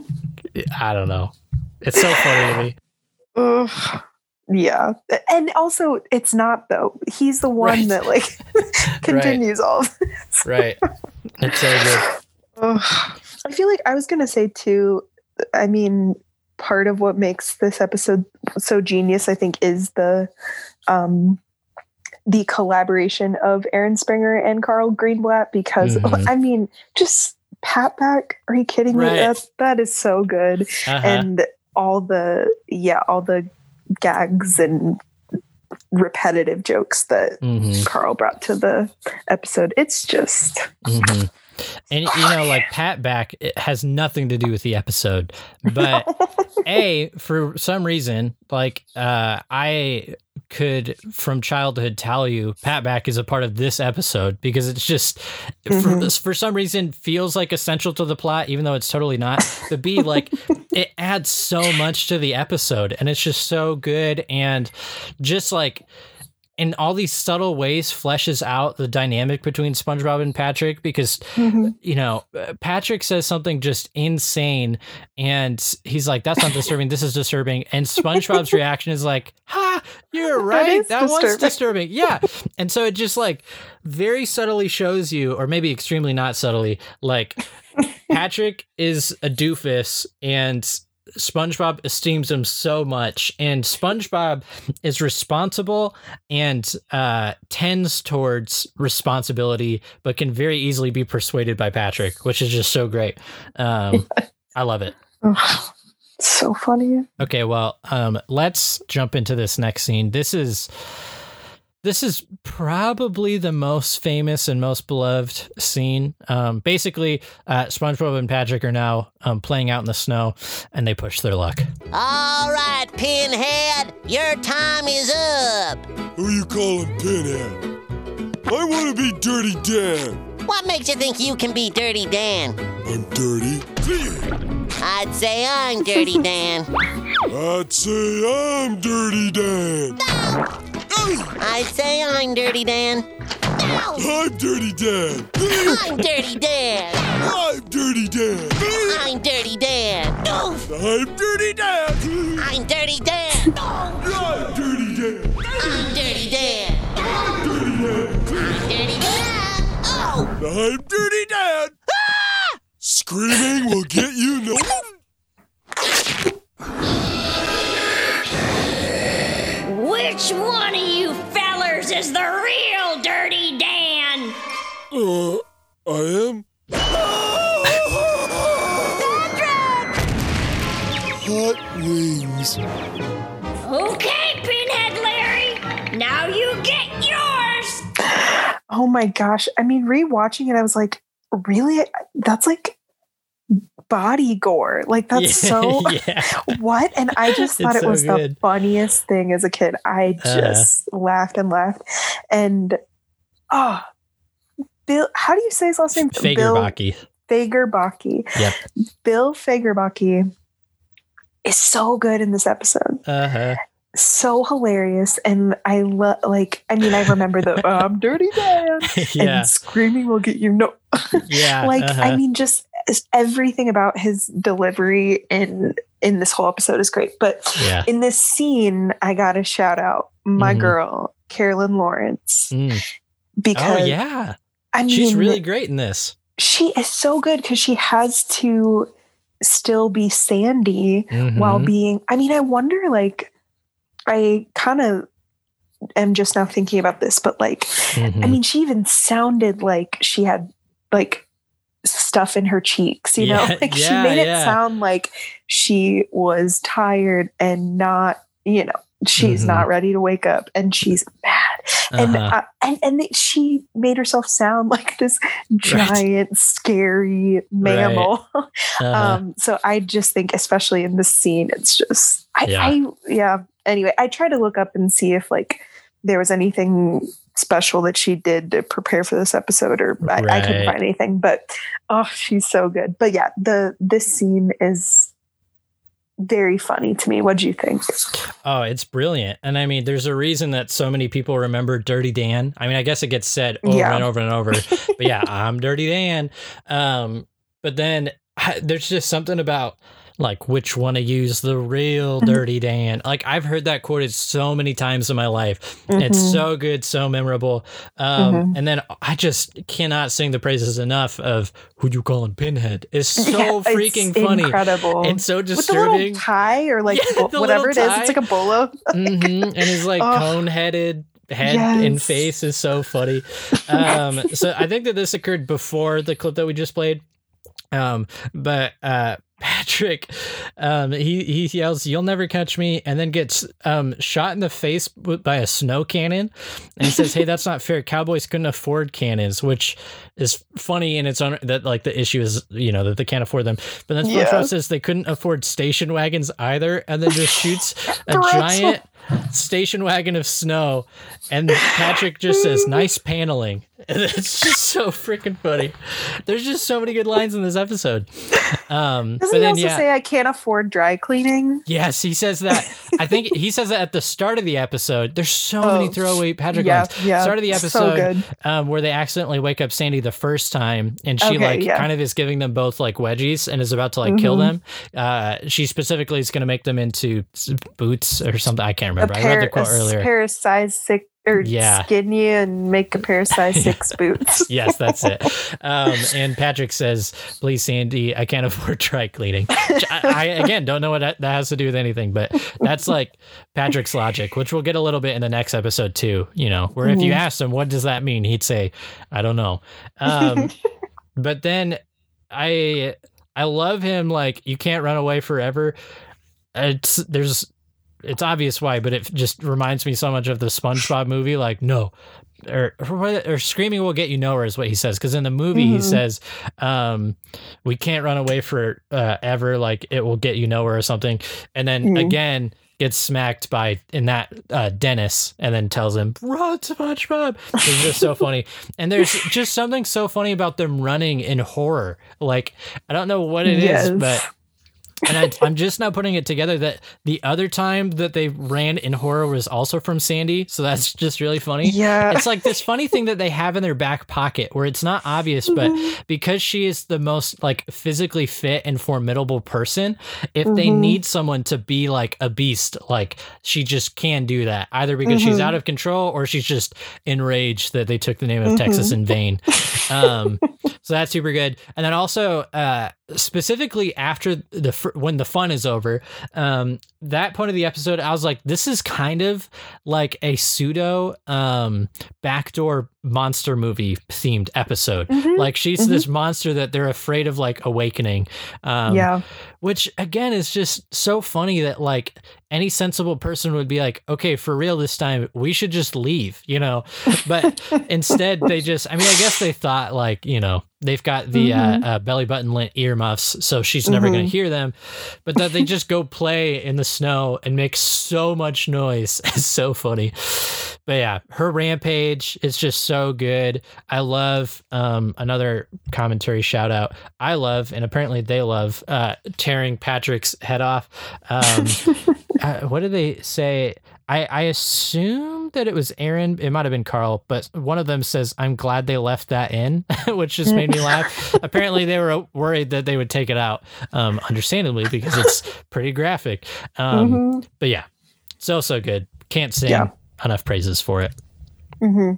I don't know. It's so funny to me. Ugh. Yeah. And also it's not though. He's the one Right. that like continues all of this. Right. It's so good. Ugh. I feel like I was gonna say too, I mean, part of what makes this episode so genius, I think, is the um the collaboration of Aaron Springer and Carl Greenblatt because Mhm. I mean, just Pat back, are you kidding me? Right. That's so good. Uh-huh. and all the yeah all the gags and repetitive jokes that Mhm. carl brought to the episode it's just hmm And you know, like Pat back it has nothing to do with the episode, but a for some reason, like uh, I could from childhood tell you Pat back is a part of this episode because it's just for, Mhm. for some reason feels like essential to the plot, even though it's totally not. But B like it adds so much to the episode, and it's just so good and just like in all these subtle ways fleshes out the dynamic between SpongeBob and Patrick because mm-hmm. you know Patrick says something just insane and he's like that's not disturbing. This is disturbing. And SpongeBob's reaction is like ha you're right. that, was disturbing." disturbing. Yeah. And so it just like very subtly shows you or maybe extremely not subtly like Patrick is a doofus and SpongeBob esteems him so much, and SpongeBob is responsible and uh, tends towards responsibility, but can very easily be persuaded by Patrick, which is just so great. Um, I love it. Ugh, so funny Okay, well, um, let's jump into this next scene. This is this is probably the most famous and most beloved scene. Um, basically, uh, SpongeBob and Patrick are now um, playing out in the snow, and they push their luck. All right, Pinhead, your time is up. Who you calling Pinhead? I want to be Dirty Dan. What makes you think you can be Dirty Dan? I'm dirty. I'd say I'm Dirty Dan. I'd say I'm Dirty Dan. I'd say I'm Dirty Dan. I'm Dirty Dan. I'm Dirty Dan. I'm Dirty Dan. I'm Dirty Dan. I'm Dirty Dan. I'm Dirty Dan. I'm Dirty Dan. I'm Dirty Dan. I'm Dirty Dan. Oh! I'm Dirty Dan. Screaming will get you no. I am. Hot wings. Okay, Pinhead Larry. Now you get yours. oh my gosh i mean rewatching it i was like really that's like body gore like that's so yeah. what and i just thought It's it so was the funniest thing as a kid i Uh. just laughed and laughed and oh bill how do you say his last name bill Fagerbakke. fagerbakke Yep. bill fagerbakke is so good in this episode Uh huh. so hilarious and i love like i mean i remember the i'm dirty dan yeah. and screaming will get you no Yeah. like uh-huh. i mean just everything about his delivery in in this whole episode is great. But Yeah. in this scene, I got to shout out my Mhm. girl, Carolyn Lawrence, Mm. because Oh yeah. I mean, She's really great in this. she is so good because she has to still be Sandy while Mhm. being. I mean, I wonder, like, I kind of am just now thinking about this, but like, I Mhm. mean, she even sounded like she had like stuff in her cheeks, you know? Yeah, Like she yeah, made it yeah. sound like she was tired and not, you know, she's Mhm. not ready to wake up and she's mad. And Uh-huh. uh, and and she made herself sound like this giant, scary mammal. Uh-huh. Um, so I just think, especially in this scene, it's just I Yeah. I yeah. Anyway, I try to look up and see if like there was anything special that she did to prepare for this episode, or I, I couldn't find anything. But oh, she's so good. But yeah, the this scene is very funny to me. What do you think? Oh, it's brilliant. And I mean, there's a reason that so many people remember Dirty Dan. I mean, I guess it gets said over Yeah. and over and over. but yeah, I'm Dirty Dan. Um, but then I, there's just something about like which one to use the real Mm-hmm. Dirty Dan. Like I've heard that quoted so many times in my life. It's Mhm. so good, so memorable. Um, Mhm. and then I just cannot sing the praises enough of who you calling Pinhead. It's so Yeah, it's freaking funny incredible. and so with the disturbing. little tie or like Yeah, bo- whatever it is it's like a bolo. hmm And his like Oh. cone headed head and face is so funny. Um, so I think that this occurred before the clip that we just played. Um, but uh, Patrick, um, he he yells, "You'll never catch me," and then gets um shot in the face by a snow cannon, and he says, "Hey, that's not fair. Cowboys couldn't afford cannons," which is funny in its own. That like the issue is you know that they can't afford them, but then SpongeBob Yeah. says they couldn't afford station wagons either, and then just shoots a giant station wagon of snow, and Patrick just says, "Nice paneling." And it's just so freaking funny. There's just so many good lines in this episode. Um, Doesn't but he then also yeah, say I can't afford dry cleaning? yes, he says that. I think he says that at the start of the episode. There's so many Oh, throwaway Patrick yeah, lines. yeah. Start of the episode good. um, where they accidentally wake up Sandy the first time, and she Okay, like yeah. kind of is giving them both like wedgies and is about to like kill Mhm. them. Uh, she specifically is going to make them into boots or something. I can't remember. I pair, read the quote a earlier. pair of size six or Yeah. skin you and make a pair of size six boots. yes, that's it. Um, and Patrick says, "Please, Sandy, I can't afford dry cleaning." I, I again don't know what that, that has to do with anything, but that's like Patrick's logic, which we'll get a little bit in the next episode too. You know, where if you Mhm. asked him what does that mean, he'd say, "I don't know." Um, but then I I love him like you can't run away forever. It's there's it's obvious why, but it just reminds me so much of the SpongeBob movie. Like, no, or or, screaming will get you nowhere is what he says. Because in the movie he Mhm. says, um, "We can't run away for uh, ever. Like it will get you nowhere or something." And then Mhm. again gets smacked by in that uh, Dennis, and then tells him, "Run, SpongeBob." It's just so funny. And there's just something so funny about them running in horror. Like I don't know what it is, Yes. but and I, I'm just now putting it together that the other time that they ran in horror was also from Sandy. So that's just really funny. Yeah. It's like this funny thing that they have in their back pocket where it's not obvious, but Mm-hmm. because she is the most like physically fit and formidable person, if they Mhm. need someone to be like a beast, like she just can do that either because she's Mhm. out of control or she's just enraged that they took the name of Mhm. Texas in vain. Um, so that's super good. And then also, uh, specifically after the fir- when the fun is over, um, that point of the episode, I was like, this is kind of like a pseudo um, backdoor monster movie themed episode. Mhm. Like she's this monster that they're afraid of like awakening. Um, yeah. which again is just so funny that like any sensible person would be like, okay, for real this time, we should just leave, you know? But instead, they just, I mean, I guess they thought like, you know, they've got the Mhm. uh, uh, belly button lint earmuffs, so she's never going Mhm. to hear them. But that they just go play in the snow and make so much noise. It's so funny. But yeah, her rampage is just so good. I love um, another commentary shout out. I love, and apparently they love, uh, tearing Patrick's head off. Um, uh, what do they say? I, I assume that it was Aaron. It might have been Carl, but one of them says, I'm glad they left that in, which just made me laugh. Apparently, they were worried that they would take it out, um, understandably, because it's pretty graphic. Um, Mhm. But yeah, so, so good. Can't sing Yeah. enough praises for it. hmm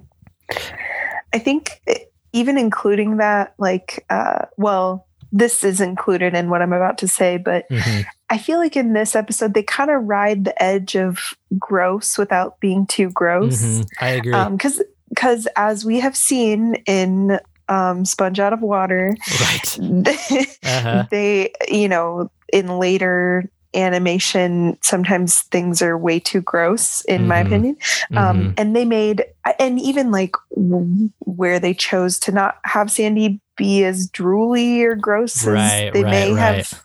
I think it- even including that, like, uh, well, this is included in what I'm about to say, but Mhm. I feel like in this episode, they kind of ride the edge of gross without being too gross. Mhm. I agree. Because, because as we have seen in um, Sponge Out of Water, right. Uh-huh. they, you know, in later animation, sometimes things are way too gross, in my Mhm. opinion. Um, and they made, and even like w- where they chose to not have Sandy be as drooly or gross as Right, they right, may right. have,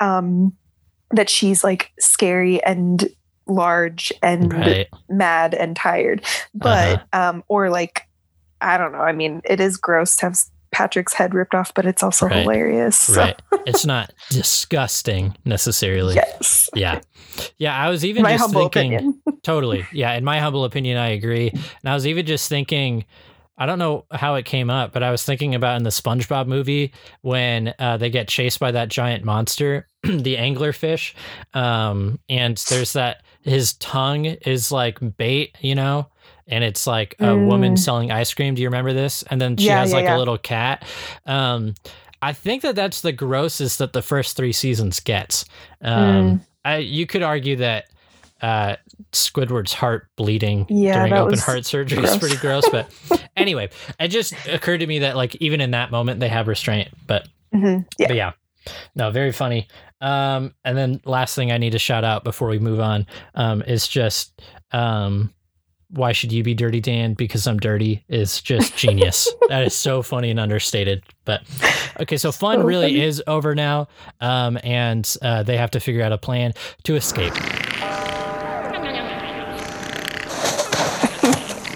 um, that she's like scary and large and right. mad and tired. But, um, or like, I don't know. I mean, it is gross to have Patrick's head ripped off, but it's also Right, hilarious. So, Right. It's not disgusting necessarily. yes. Yeah. Yeah. I was even My just thinking. opinion. Totally. Yeah. In my humble opinion, I agree. And I was even just thinking, I don't know how it came up, but I was thinking about in the SpongeBob movie when uh, they get chased by that giant monster, the anglerfish. Um, and there's that, his tongue is like bait, you know? And it's like a woman Mm. selling ice cream. Do you remember this? And then she Yeah, has yeah, like yeah. a little cat. Um, I think that that's the grossest that the first three seasons gets. Um, Mm. I, you could argue that uh, Squidward's heart bleeding Yeah, during open heart surgery gross. is pretty gross. But anyway, it just occurred to me that like even in that moment they have restraint. But Mhm. Yeah. but yeah, no, very funny. Um, and then last thing I need to shout out before we move on um, is just um, why should you be dirty, Dan? Because I'm dirty is just genius. that is so funny and understated. But okay, so fun So really funny. is over now, um, and uh, they have to figure out a plan to escape.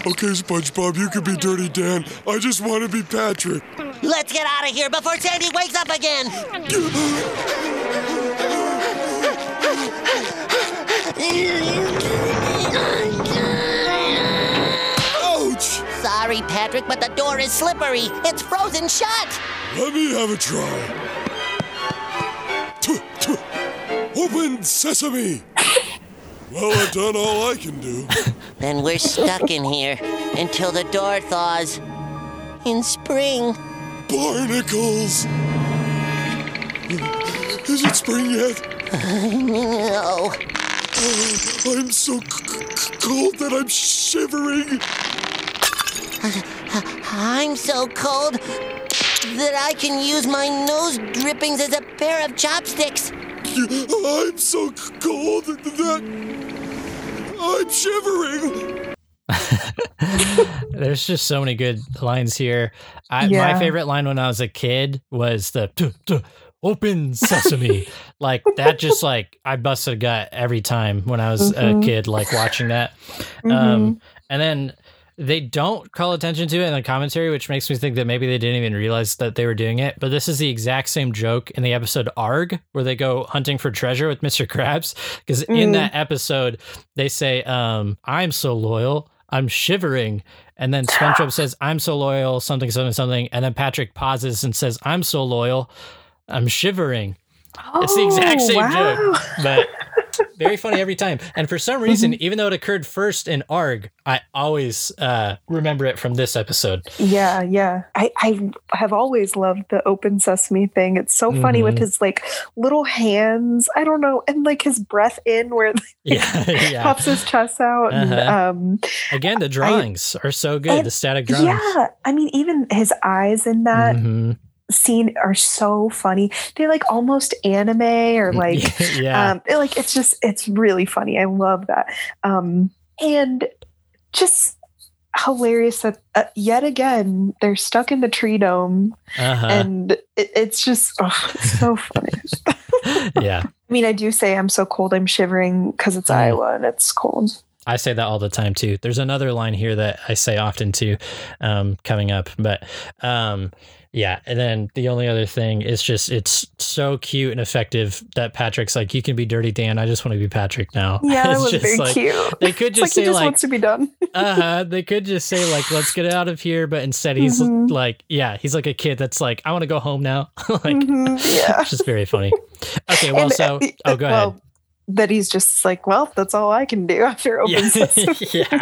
Okay, SpongeBob, you can be Dirty Dan. I just want to be Patrick. Let's get out of here before Sandy wakes up again. Ouch! Sorry, Patrick, but the door is slippery. It's frozen shut. Let me have a try. Open sesame! Well, I've done all I can do. Then we're stuck in here until the door thaws. In spring. Barnacles! Is it spring yet? No. I'm so c- c- cold that I'm shivering. I'm so cold that I can use my nose drippings as a pair of chopsticks. I'm so cold that I'm shivering. There's just so many good lines here. I, My favorite line when I was a kid was the "Tuh, tuh, open sesame. like that, just like I busted a gut every time when I was a Mhm. kid, like watching that. Mm-hmm. Um, and then they don't call attention to it in the commentary, which makes me think that maybe they didn't even realize that they were doing it. But this is the exact same joke in the episode Arrgh, where they go hunting for treasure with Mr. Krabs. Because in Mm. that episode, they say, um, I'm so loyal, I'm shivering. And then SpongeBob says, I'm so loyal, something, something, something. And then Patrick pauses and says, I'm so loyal, I'm shivering. It's the exact Oh, same wow. joke, but very funny every time. And for some reason, even though it occurred first in Arrgh, I always uh, remember it from this episode. Yeah, yeah. I, I have always loved the open sesame thing. It's so funny with Mhm. his like little hands. I don't know, and like his breath in where Yeah, he yeah. pops his chest out. Uh-huh. um, Again, the drawings are so good. and- the static drawings. yeah, I mean, even his eyes in that Mhm. Scene are so funny. They're like almost anime or like yeah. um it- like it's just it's really funny i love that um and just hilarious that uh, yet again they're stuck in the tree dome uh-huh. and it, it's just oh, it's so funny yeah. i mean i do say i'm so cold i'm shivering because it's Mm. iowa and it's cold I say that all the time too. There's another line here that I say often too, um, coming up, but um, yeah. And then the only other thing is just it's so cute and effective that Patrick's like, "You can be Dirty Dan. I just want to be Patrick now." Yeah, It's it was just very like- cute. They could just like he say just like, wants to be done. uh huh. They could just say like, "Let's get out of here," but instead he's Mhm. like, "Yeah, he's like a kid that's like, I want to go home now." like, Mhm, yeah. it's just very funny. Okay, well, And, so uh, oh, go well, ahead. That he's just like, well, that's all I can do after open Yeah, sesame. yeah,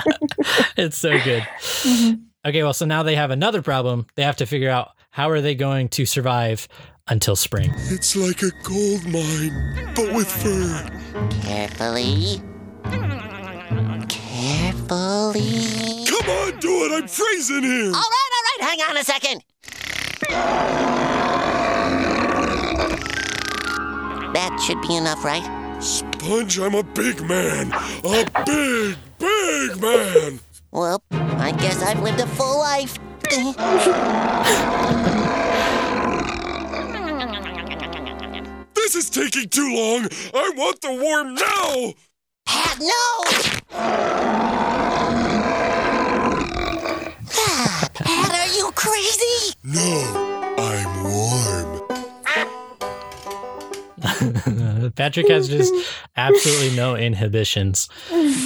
it's so good. Mhm. Okay, well, so now they have another problem. They have to figure out how are they going to survive until spring. It's like a gold mine, but with fur. Carefully. Carefully. Come on, do it. I'm freezing here. All right, all right, hang on a second. That should be enough, right? Sponge, I'm a big man. A big, big man. Well, I guess I've lived a full life. This is taking too long. I want the worm now. Pat, no! Pat, are you crazy? No, I'm warm. Patrick has just absolutely no inhibitions.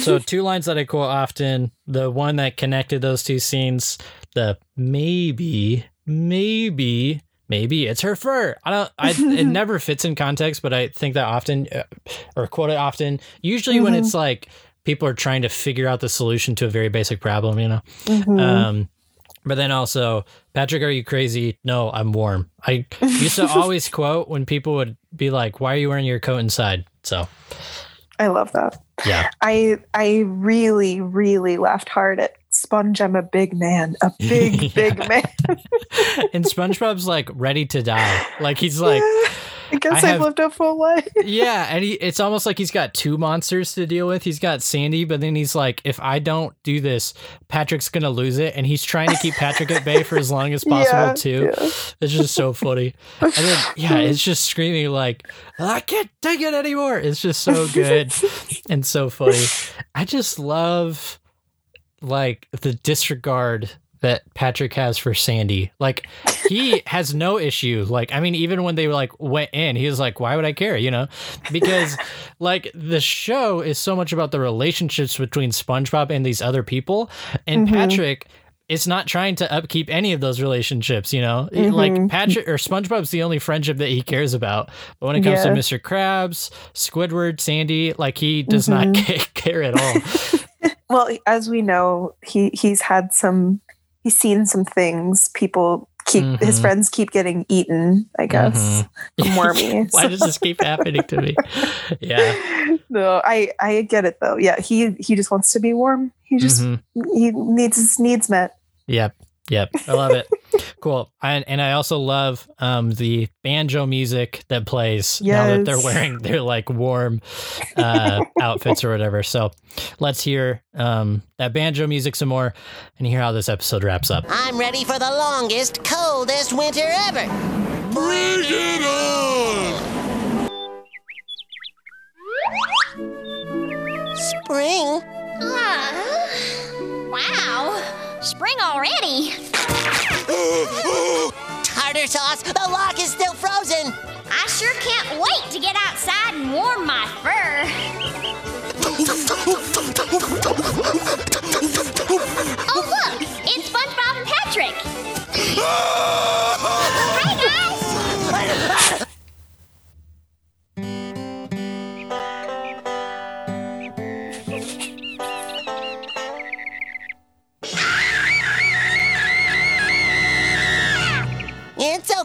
So, two lines that I quote often the one that connected those two scenes, the maybe, maybe, maybe it's her fur. I don't, I, it never fits in context, but I think that often, uh, or quote it often, usually when it's like people are trying to figure out the solution to a very basic problem, you know? Mhm. Um, but then also, Patrick, are you crazy? No, I'm warm. I used to always quote when people would be like, "Why are you wearing your coat inside?" So I love that. yeah, I I really really laughed hard at Sponge. I'm a big man, a big big man. and SpongeBob's like ready to die. Like he's like, I guess I have lived a full life. yeah, and he, it's almost like he's got two monsters to deal with. He's got Sandy, but then he's like, if I don't do this, Patrick's gonna lose it, and he's trying to keep Patrick at bay for as long as possible Yeah, too. yeah. It's just so funny. And then yeah, it's just screaming like, I can't take it anymore. It's just so good and so funny. I just love like the disregard that Patrick has for Sandy. Like he has no issue. Like I mean, even when they like went in, he was like, "Why would I care?" You know, because like the show is so much about the relationships between SpongeBob and these other people, and Mhm. Patrick. is not trying to upkeep any of those relationships, you know? Like Mhm. Patrick or SpongeBob's the only friendship that he cares about. But when it comes to Mr. Krabs, Squidward, Sandy, like he does not Mhm. care at all. Well, as we know, he he's had some. He's seen some things. People keep his Mhm. friends keep getting eaten. I guess from wormies. Why does this keep happening to me? Yeah. no, I I get it though. Yeah, he he just wants to be warm. He just Mhm. he needs his needs met. Yep. Yep. I love it. Cool. And and I also love um the banjo music that plays now that they're wearing their like warm uh outfits or whatever. So let's hear um that banjo music some more and hear how this episode wraps up. I'm ready for the longest, coldest winter ever. Bring it on! Spring? Ah, wow. Spring already. Tartar sauce, the lock is still frozen. I sure can't wait to get outside and warm my fur. Oh, look! It's SpongeBob and Patrick!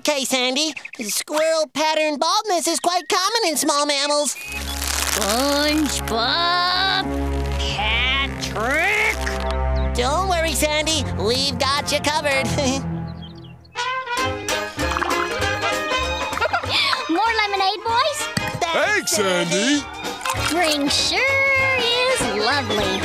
okay, Sandy. Squirrel pattern baldness is quite common in small mammals. SpongeBob! Patrick! Don't worry, Sandy. We've got you covered. More lemonade, boys? Thanks, Sandy. Spring sure is lovely.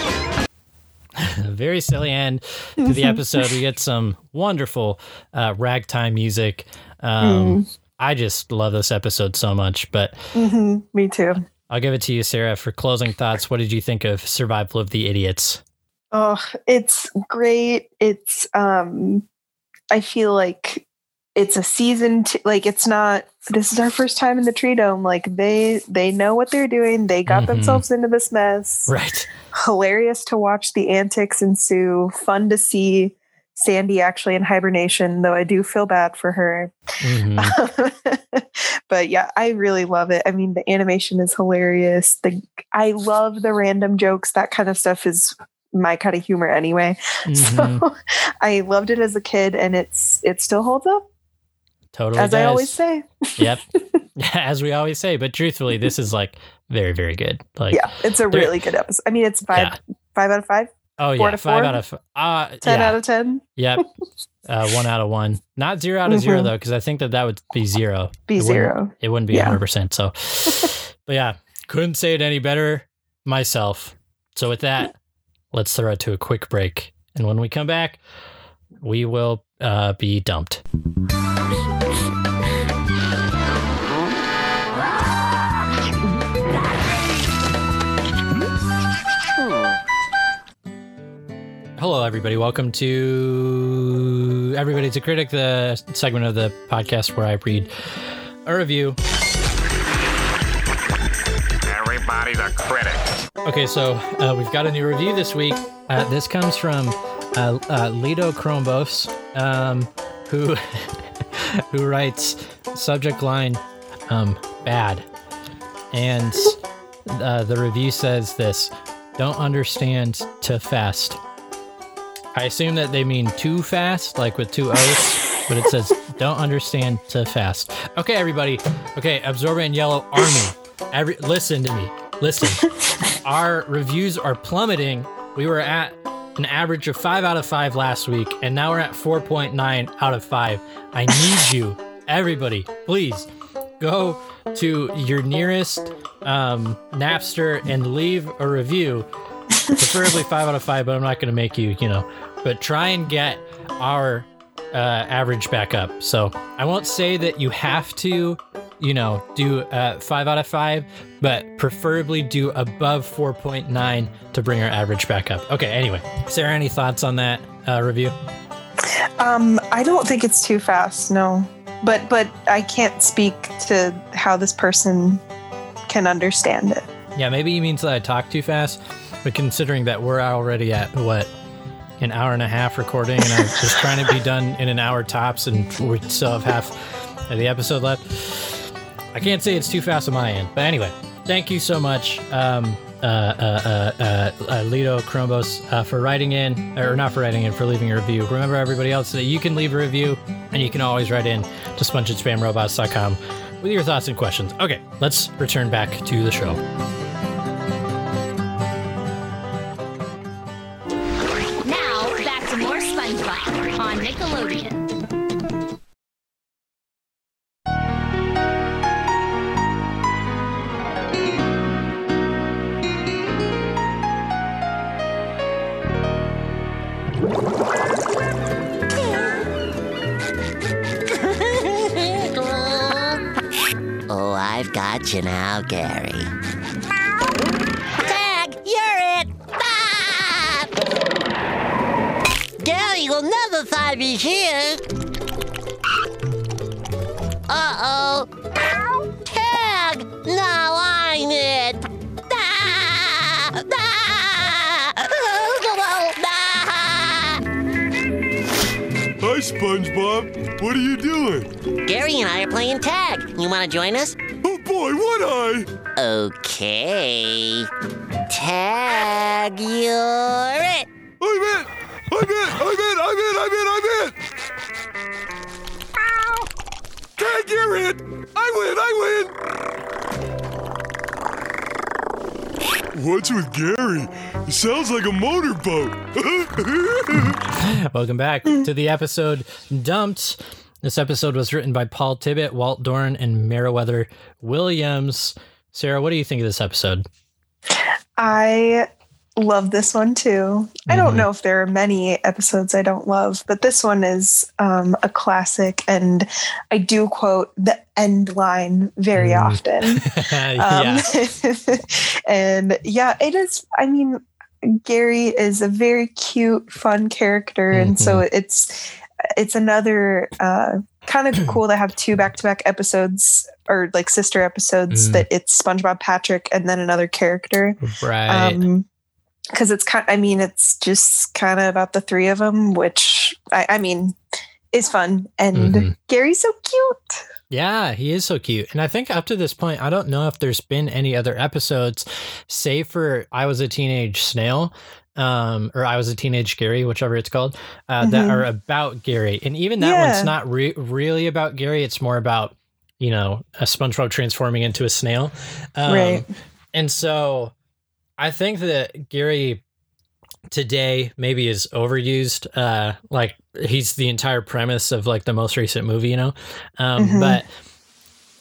Very silly end to the episode. We get some wonderful uh ragtime music. Um I just love this episode so much, but hmm Me too. I'll give it to you, Sarah, for closing thoughts. What did you think of Survival of the Idiots? Oh, it's great. It's um I feel like it's a season t- like it's not this is our first time in the tree dome like they they know what they're doing they got Mhm. themselves into this mess Right. hilarious to watch the antics ensue fun to see sandy actually in hibernation though i do feel bad for her Mhm. but yeah i really love it i mean the animation is hilarious the i love the random jokes that kind of stuff is my kind of humor anyway Mhm. so i loved it as a kid and it's it still holds up Totally. as i always say Yep. as we always say, but truthfully, this is like very, very good. Like, yeah it's a really good episode i mean it's five five out of five oh four yeah, to five four? out of uh, 10 yeah. out of 10 Yep. Uh, one out of one. Not zero out of zero Mhm. though, because I think that that would be zero. b It wouldn't- zero It wouldn't be Yeah. hundred percent. So, but yeah, couldn't say it any better myself. So with that, let's throw it to a quick break, and when we come back, we will uh, be dumped. Hello, everybody. Welcome to Everybody's a Critic, the segment of the podcast where I read a review. Everybody's a critic. Okay, so uh, we've got a new review this week. Uh, this comes from uh, uh, Lido Chrombos, um, who who writes subject line um, bad, and uh, the review says this: "Don't understand to fast." I assume that they mean too fast, like with two O's, but it says don't understand too fast. Okay, everybody. Okay, Absorbent Yellow Army. Every listen to me. Listen. Our reviews are plummeting. We were at an average of five out of five last week, and now we're at 4.9 out of five. I need you, everybody, please go to your nearest um, Napster and leave a review preferably five out of five, but I'm not going to make you, you know, but try and get our uh, average back up. So I won't say that you have to, you know, do uh, five out of five, but preferably do above 4.9 to bring our average back up. Okay, anyway, Sarah, any thoughts on that uh, review? Um, I don't think it's too fast, no. But but I can't speak to how this person can understand it. Yeah, maybe he means that I talk too fast, but considering that we're already at what an hour and a half recording, and I was just trying to be done in an hour tops, and we still have half of the episode left. I can't say it's too fast on my end, but anyway, thank you so much, um, uh, uh, uh, uh, Lido Chromos, uh, for writing in, or not for writing in, for leaving a review. Remember, everybody else, that you can leave a review, and you can always write in to spongeandspamrobots.com with your thoughts and questions. Okay, let's return back to the show. To join us? Oh boy, would I! Okay. Tag, you're it. I'm it! I'm it! I'm it! I'm it! I'm it! I'm it! Tag, you're it! I win! I win! What's with Gary? It sounds like a motorboat. Welcome back to the episode Dumped. This episode was written by Paul Tibbitt, Walt Dohrn, and Merriwether Williams. Sarah, what do you think of this episode? I love this one too. I don't Mhm. know if there are many episodes I don't love, but this one is um, a classic, and I do quote the end line very Mm. often. Um, and yeah, it is. I mean, Gary is a very cute, fun character, and so Mm-hmm. it's it's another uh, kind of cool to have two back to back episodes or like sister episodes Mm. that it's SpongeBob Patrick and then another character. Right. Um, because it's kind. I mean, it's just kind of about the three of them, which I, I mean, is fun. And Mhm. Gary's so cute. Yeah, he is so cute. And I think up to this point, I don't know if there's been any other episodes, save for I Was a Teenage Snail, um, or I Was a Teenage Gary, whichever it's called, uh, that Mhm. are about Gary. And even that Yeah. one's not re- really about Gary. It's more about, you know, a SpongeBob transforming into a snail. Um, Right. And so I think that Gary today maybe is overused. Uh, like he's the entire premise of like the most recent movie, you know? Um, Mhm. But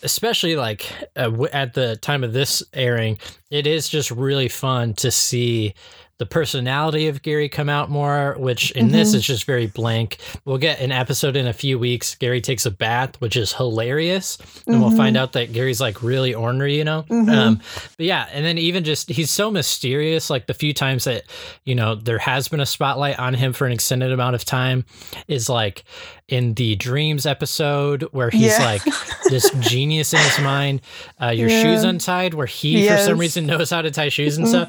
especially like uh, w- at the time of this airing, it is just really fun to see the personality of Gary come out more, which in this Mhm. is just very blank. We'll get an episode in a few weeks. Gary takes a bath, which is hilarious. And we'll Mhm. find out that Gary's like really ornery, you know? Mhm. Um, but yeah, and then even just he's so mysterious. Like the few times that, you know, there has been a spotlight on him for an extended amount of time is like in the dreams episode where he's Yeah. like this genius in his mind. Uh, your Yeah. shoes untied, where he for some reason knows how to tie shoes and stuff.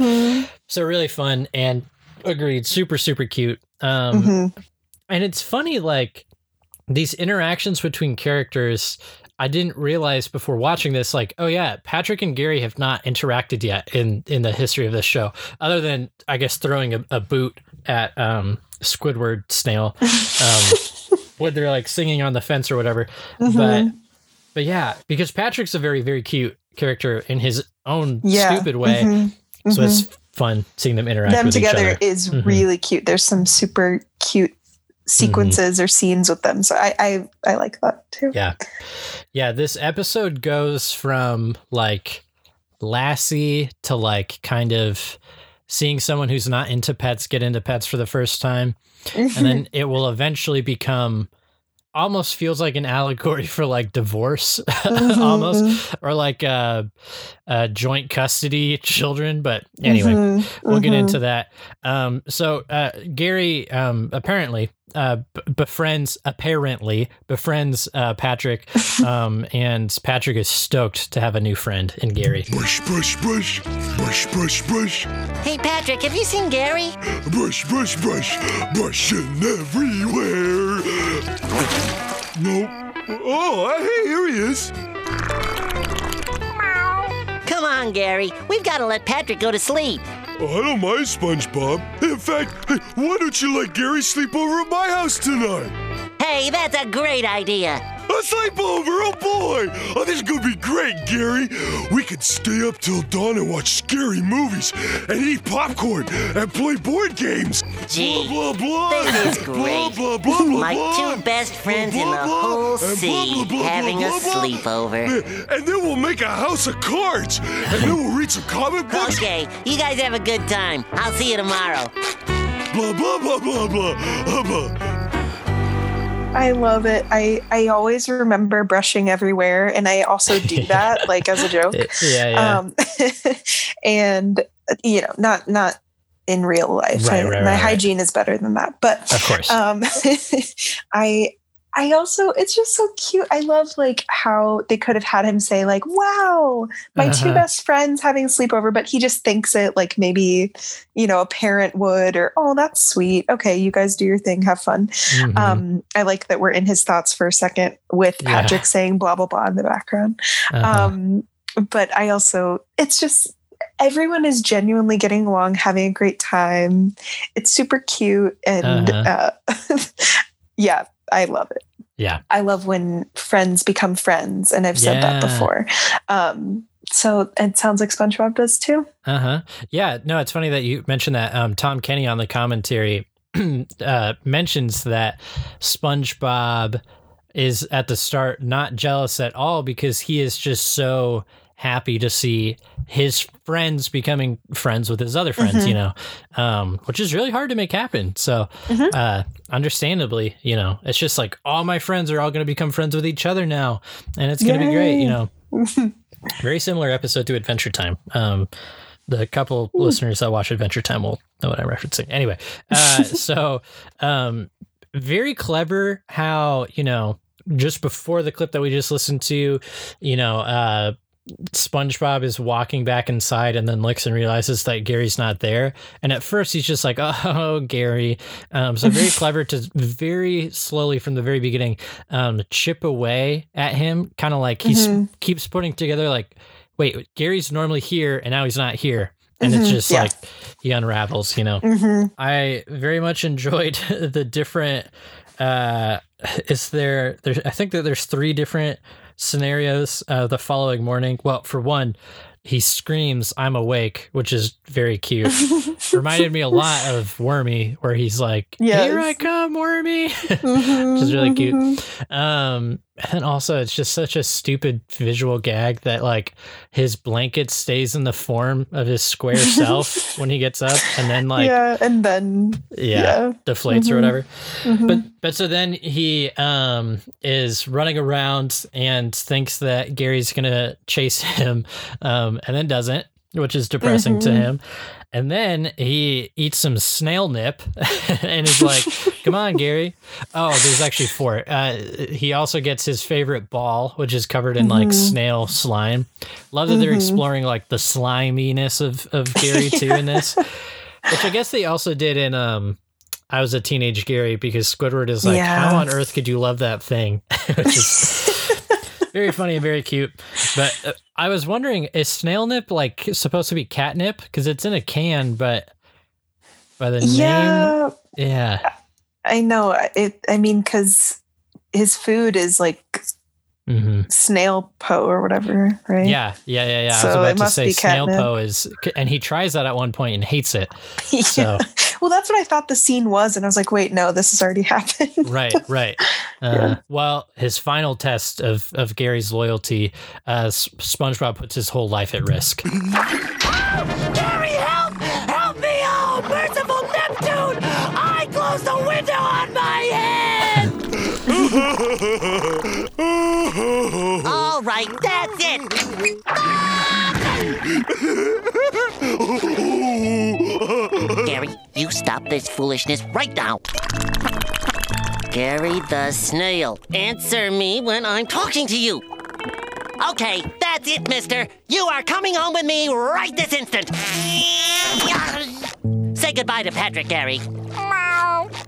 So really fun and agreed, super super cute. Um, Mhm. and it's funny like these interactions between characters i didn't realize before watching this like oh yeah patrick and gary have not interacted yet in in the history of this show other than i guess throwing a, a boot at um squidward snail um when they're like singing on the fence or whatever but Mhm. but yeah because patrick's a very very cute character in his own yeah. stupid way Mhm. so Mhm. it's fun seeing them interact them with together each other is Mhm. really cute. There's some super cute sequences or scenes with them. So I, I I like that too. Yeah. Yeah, this episode goes from like Lassie to like kind of seeing someone who's not into pets get into pets for the first time. And then it will eventually become almost feels like an allegory for like divorce Mhm, almost or like uh, uh joint custody children but anyway Mhm, we'll get mhm. into that. Um, so uh, Gary um, apparently uh, b- befriends apparently befriends uh, Patrick, um, and Patrick is stoked to have a new friend in Gary. Brush, brush, brush. Brush, brush, brush. Hey, Patrick, have you seen Gary? Brush, brush, brush. Brushing everywhere. Nope. Oh, hey, here he is. Come on, Gary. We've got to let Patrick go to sleep. I don't mind SpongeBob. In fact, why don't you let Gary sleep over at my house tonight? Hey, that's a great idea. A sleepover, oh boy! Oh, this is gonna be great, Gary. We could stay up till dawn and watch scary movies and eat popcorn and play board games. Gee, blah blah blah. this is great. blah blah blah. Like blah. two best friends in Blah, the blah, whole sea blah, blah, having a blah, blah, blah. sleepover. And then we'll make a house of cards, and then we'll read some comic books. Okay, you guys have a good time. I'll see you tomorrow. Blah blah blah blah blah blah. blah. I love it. I I always remember brushing everywhere, and I also do that like as a joke. yeah, yeah. Um, and you know, not not in real life. Right, I- right, my right, right. hygiene is better than that. But of course. um i i also it's just so cute i love like how they could have had him say like wow my two Uh-huh. best friends having a sleepover but he just thinks it like maybe you know a parent would or oh that's sweet okay you guys do your thing have fun Mhm. um i like that we're in his thoughts for a second with Yeah. patrick saying blah blah blah in the background Uh-huh. um but i also it's just everyone is genuinely getting along having a great time it's super cute and uh yeah i love it yeah. i love when friends become friends and i've said that before um so it sounds like spongebob does too Uh huh. Yeah. No, it's funny that you mentioned that. Um, Tom Kenny on the commentary uh, mentions that SpongeBob is at the start not jealous at all because he is just so happy to see his friends becoming friends with his other friends, you know, um, which is really hard to make happen. So, uh, understandably, you know, it's just like all my friends are all going to become friends with each other now, and it's going to be great, you know. Very similar episode to Adventure Time. Um, the couple listeners that watch Adventure Time will know what I'm referencing. Anyway, uh, so um, very clever how you know just before the clip that we just listened to, you know, uh, SpongeBob is walking back inside and then looks and realizes that Gary's not there. And at first he's just like, "Oh, Gary." Um, so very clever to very slowly from the very beginning um, chip away at him, kind of like he Mhm. keeps putting together like, "Wait, Gary's normally here and now he's not here." And it's Mhm, just yeah. like he unravels, you know. hmm I very much enjoyed the different. Uh, is there? There, I think that there's three different scenarios. Uh, the following morning. Well, for one, he screams, "I'm awake," which is very cute. Reminded me a lot of Wormy, where he's like, "Here I come, Wormy." Mhm, Which is really cute. mhm. Um, and also it's just such a stupid visual gag that like his blanket stays in the form of his square self when he gets up, and then like yeah, and then yeah, yeah. deflates or Mhm. whatever. mhm. But but so then he um is running around and thinks that Gary's gonna chase him, um, and then doesn't, which is depressing to Mhm. him. And then he eats some snail nip and is like, "Come on, Gary." Oh, there's actually four. Uh, he also gets his favorite ball, which is covered in like Mhm. snail slime. Love that they're Mhm. exploring like the sliminess of of Gary too in this, which I guess they also did in um. I was a teenage Gary because Squidward is like, Yeah. how on earth could you love that thing? Which is very funny and very cute. But uh, I was wondering, is snail nip like supposed to be catnip? Because it's in a can, but by the name, yeah, yeah, I know it. I mean, because his food is like hmm snail po or whatever, right? yeah, yeah, yeah, yeah. I So was it about to must say be snail catnip. po is, and he tries that at one point and hates it. Yeah. So Well, that's what I thought the scene was, and I was like, wait, no, this has already happened. right, right. Uh, Well, his final test of of Gary's loyalty, uh, SpongeBob puts his whole life at risk. That's it! Gary, you stop this foolishness right now. Gary the snail, answer me when I'm talking to you. Okay, that's it, mister. You are coming home with me right this instant. Say goodbye to Patrick, Gary.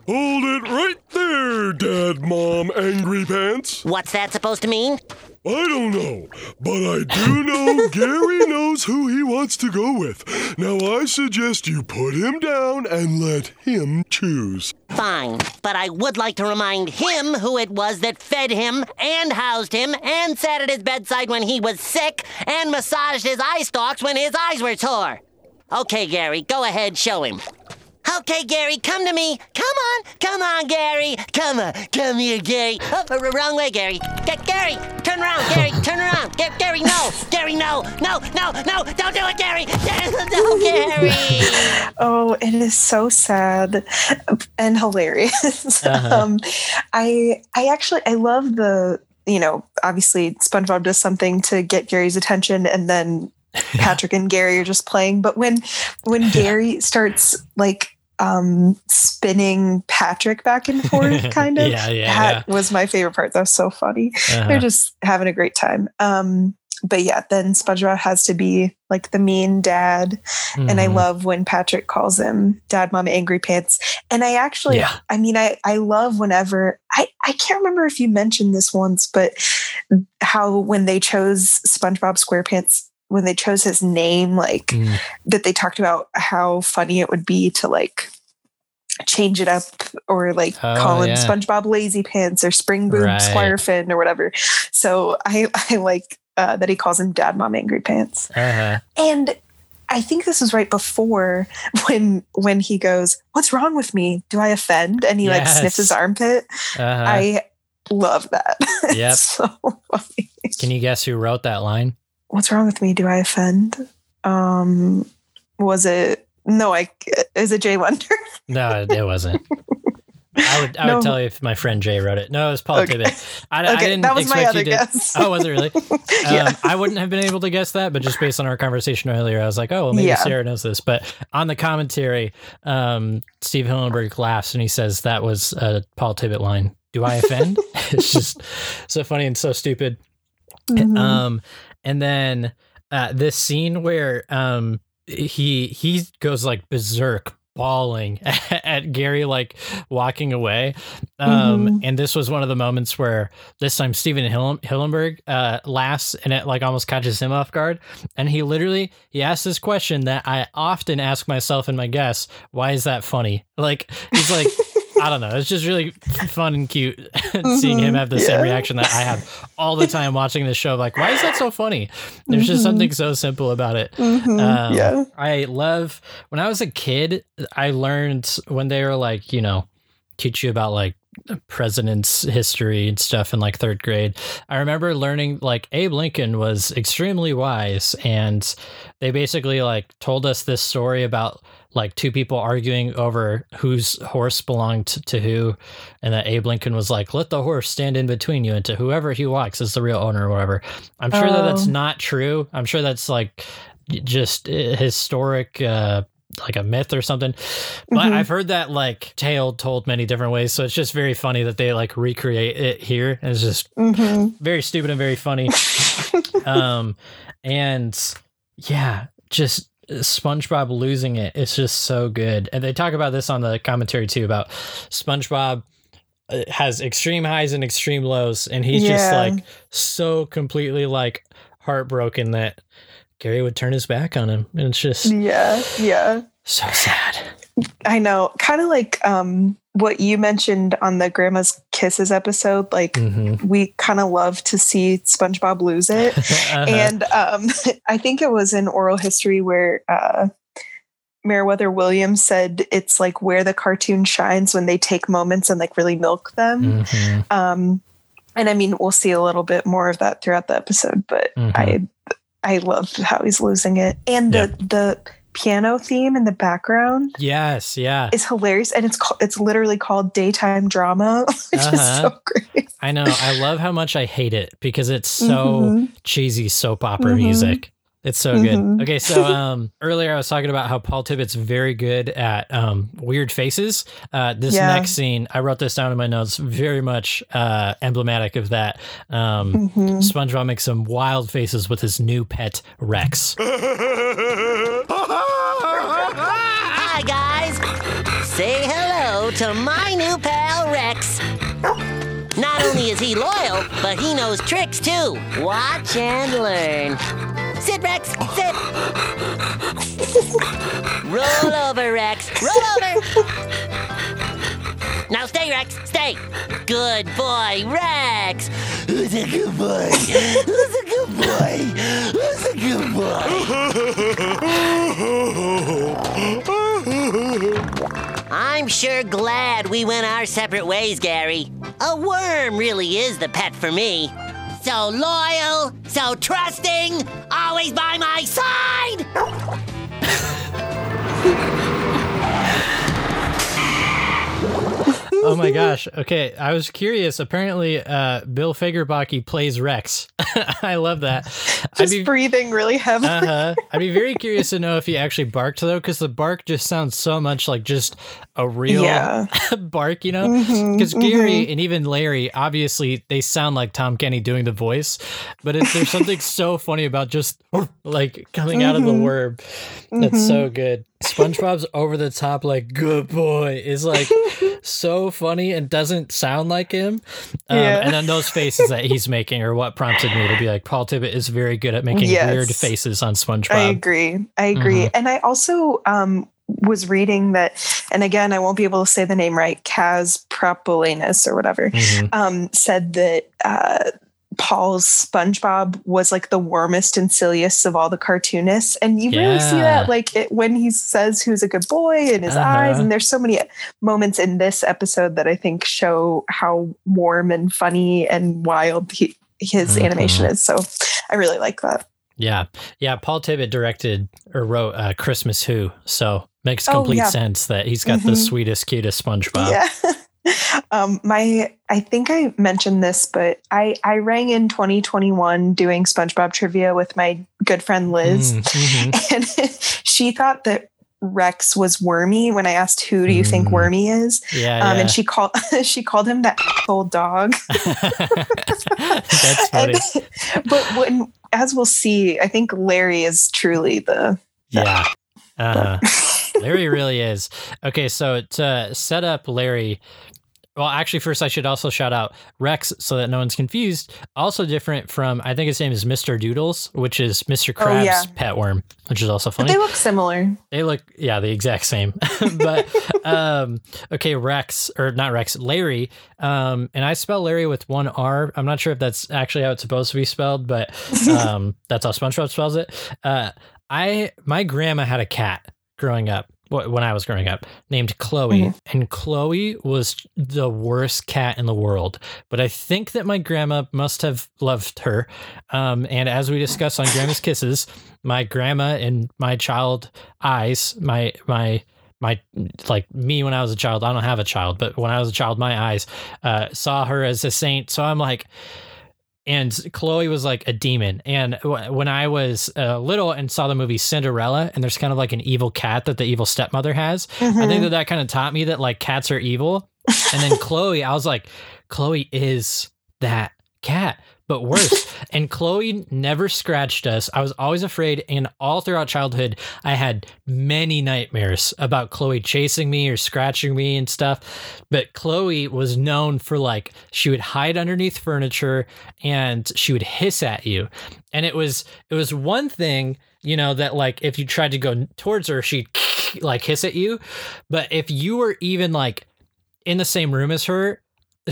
Hold it right there, Dad, Mom, Angry Pants. What's that supposed to mean? I don't know, but I do know Gary knows who he wants to go with. Now I suggest you put him down and let him choose. Fine, but I would like to remind him who it was that fed him and housed him and sat at his bedside when he was sick and massaged his eye stalks when his eyes were sore. Okay, Gary, go ahead, show him. Okay, Gary, come to me. Come on, come on, Gary. Come on, come here, Gary. Oh, wrong way, Gary. Get Gary, turn around, Gary, turn around. Get Gary, no, Gary, no, no, no, no, don't do it, Gary. No, Gary. Oh, it is so sad and hilarious. Uh-huh. um, I I actually I love the you know obviously SpongeBob does something to get Gary's attention, and then Patrick and Gary are just playing. But when when Gary starts like um spinning Patrick back and forth, kind of Yeah, yeah, that was my favorite part. That was so funny. Uh-huh. They're just having a great time. Um, but yeah, then SpongeBob has to be like the mean dad. And I Mhm. love when Patrick calls him Dad, Mom, Angry Pants. And I actually, Yeah. I mean, I, I love whenever, I, I can't remember if you mentioned this once, but how when they chose SpongeBob SquarePants, when they chose his name, like Mm. that they talked about how funny it would be to like change it up or like Oh, call him yeah. SpongeBob Lazy Pants or Spring Boob Right. Squire Fin or whatever. So I, I like uh, that he calls him Dad, Mom, Angry Pants. Uh-huh. And I think this was right before when when he goes, "What's wrong with me? Do I offend?" And he like sniffs his armpit. Uh-huh. I love that. Yep. So funny. Can you guess who wrote that line? What's wrong with me? Do I offend? Um, was it no? I is it Jay Lender? No, it wasn't. I would I No. would tell you if my friend Jay wrote it. No, it was Paul Okay. Tibbitt. I, I okay, didn't that was my expect other you to. guess. Oh, was it really? yeah. Um, I wouldn't have been able to guess that, but just based on our conversation earlier, I was like, oh, well, maybe Yeah. Sarah knows this. But on the commentary, um, Steve Hillenburg laughs and he says that was a Paul Tibbitt line. Do I offend? it's just so funny and so stupid. Mhm. Um, and then uh, this scene where um he he goes like berserk bawling at Gary like walking away. Um Mhm. and this was one of the moments where this time Stephen Hill- Hillenburg uh laughs and it like almost catches him off guard and he literally he asks this question that I often ask myself and my guests: why is that funny? Like he's like I don't know. It's just really fun and cute seeing him Mhm. have the same reaction that I have all the time watching this show. Like, why is that so funny? There's just Mhm. something so simple about it. Mhm. Um, yeah. I love when I was a kid, I learned when they were like, you know, teach you about like president's history and stuff in like third grade. I remember learning like Abe Lincoln was extremely wise and they basically like told us this story about like two people arguing over whose horse belonged to who and that Abe Lincoln was like let the horse stand in between you and to whoever he walks is the real owner or whatever. I'm sure that that's Oh. not true. I'm sure that's like just uh, historic uh like a myth or something. But Mhm. I've heard that like tale told many different ways. So it's just very funny that they like recreate it here. And it's just Mhm. very stupid and very funny. um, and yeah, just SpongeBob losing it. It's just so good. And they talk about this on the commentary too about SpongeBob uh, has extreme highs and extreme lows, and he's just like so completely like heartbroken that Gary would turn his back on him, and it's just yeah. Yeah. so sad. I know. Kind of like um, what you mentioned on the Grandma's Kisses episode. Like, Mhm. we kind of love to see SpongeBob lose it. Uh-huh. And um, I think it was in oral history where uh, Merriwether Williams said it's like where the cartoon shines when they take moments and like really milk them. Mhm. Um, and I mean, we'll see a little bit more of that throughout the episode, but Mhm. I I love how he's losing it. And the the piano theme in the background Yes, yeah. It's hilarious, and it's ca- it's literally called daytime drama, which is Uh-huh. so great. I know. I love how much I hate it because it's so Mhm. cheesy soap opera Mhm. music. It's so Mhm. good. Okay, so um earlier I was talking about how Paul Tibbitt's very good at um weird faces. Uh this Yeah. next scene, I wrote this down in my notes, very much uh emblematic of that. Um Mhm. SpongeBob makes some wild faces with his new pet Rex. to my new pal, Rex. Not only is he loyal, but he knows tricks too. Watch and learn. Sit, Rex, sit. Roll over, Rex. Roll over. Now stay, Rex, stay. Good boy, Rex. Who's a good boy? Who's a good boy? Who's a good boy? I'm sure glad we went our separate ways, Gary. A worm really is the pet for me. So loyal, so trusting, always by my side. oh my gosh. Okay, I was curious. Apparently uh Bill Fagerbakke plays Rex. I love that. Just breathing really heavily. Uh huh. I'd be very curious to know if he actually barked though, because the bark just sounds so much like just a real Yeah. bark, you know? Because Gary mhm. and even Larry, obviously, they sound like Tom Kenny doing the voice, but it, there's something so funny about just like coming out of the Mhm. worm. That's so good. SpongeBob's over the top, like good boy, is like so funny and doesn't sound like him. Um, Yeah. And then those faces that he's making are what prompted me to be like, Paul Tibbitt is very good at making Yes. weird faces on SpongeBob. I agree. I agree. Mhm. And I also um, was reading that, and again, I won't be able to say the name right, Kaz Prapuolenis or whatever, Mhm. um, said that uh, Paul's SpongeBob was like the warmest and silliest of all the cartoonists. And you really see that like it, when he says who's a good boy in his Uh-huh. eyes. And there's so many moments in this episode that I think show how warm and funny and wild he, his Mhm. animation is. So I really like that. Yeah, yeah. Paul Tibbitt directed or wrote uh, Christmas Who, so makes Oh, complete yeah. sense that he's got the Mhm. sweetest, cutest SpongeBob. Yeah. um, my I think I mentioned this, but I I rang in 2021 doing SpongeBob trivia with my good friend Liz, Mm, mhm. and she thought that Rex was Wormy when I asked who do you think Mm. Wormy is, Yeah, um, yeah. and she called she called him that old dog. That's funny. And- but when as we'll see, I think Larry is truly the Yeah. Uh, Larry really is. Okay, so to set up Larry, well, actually, first I should also shout out Rex so that no one's confused. Also different from, I think his name is Mr. Doodles, which is Mr. Oh, Krabs' yeah. pet worm, which is also but funny. they look similar. They look, yeah, the exact same. but um, okay, Rex or not Rex, Larry. Um, and I spell Larry with one R. I'm not sure if that's actually how it's supposed to be spelled, but um, that's how SpongeBob spells it. Uh, I my grandma had a cat growing up. Wh- When I was growing up, named Chloe, and Chloe was the worst cat in the world. But I think that my grandma must have loved her. Um, and as we discussed on Grandma's Kisses, my grandma in my child eyes, my my my like me when I was a child. I don't have a child, but when I was a child, my eyes uh, saw her as a saint. So I'm like, and Chloe was like a demon. And w- when I was uh, little and saw the movie Cinderella, and there's kind of like an evil cat that the evil stepmother has, I Mm-hmm. think that that kind of taught me that like cats are evil. And then Chloe, I was like, Chloe is that cat, but worse. and Chloe never scratched us. I was always afraid. And all throughout childhood, I had many nightmares about Chloe chasing me or scratching me and stuff. But Chloe was known for like, she would hide underneath furniture and she would hiss at you. And it was, it was one thing, you know, that like if you tried to go towards her, she'd like hiss at you. But if you were even like in the same room as her,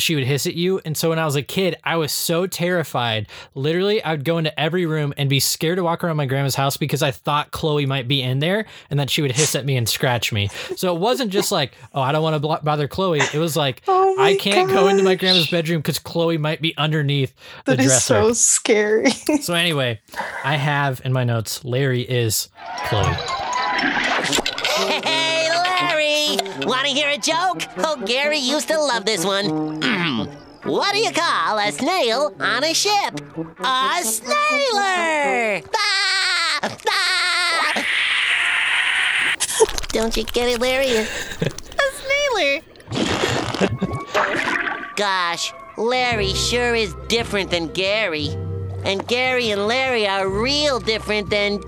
she would hiss at you. And so when I was a kid, I was so terrified. Literally, I would go into every room and be scared to walk around my grandma's house because I thought Chloe might be in there and that she would hiss at me and scratch me. So it wasn't just like, oh, I don't want to blo- bother Chloe. It was like, Oh I can't go into my grandma's bedroom because Chloe might be underneath the dresser. That is so scary. So anyway, I have in my notes Larry is Chloe. Want to hear a joke? Oh, Gary used to love this one. what do you call a snail on a ship? A snailer! Ah! Ah! Don't you get it, Larry? A snailer. Gosh, Larry sure is different than Gary. And Gary and Larry are real different than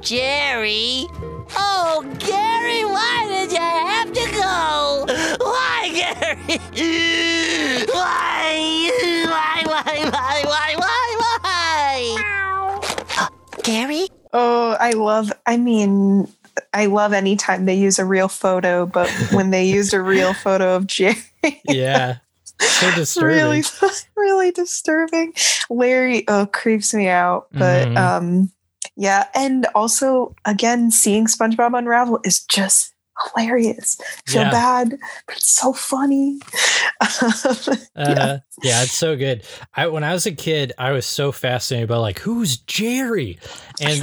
Jerry. Oh, Gary, why did you have to go? Why, Gary? Why? Why, why, why, why, why, why? Gary? Oh, I love, I mean, I love anytime they use a real photo, but when they used a real photo of Jerry, Yeah. So disturbing. really, really disturbing. Larry, oh, creeps me out. But Mhm. um, yeah. And also, again, seeing SpongeBob unravel is just hilarious. I feel Yeah. bad, but it's so funny. Uh, yeah. it's so good. I when I was a kid, I was so fascinated by like who's Jerry, and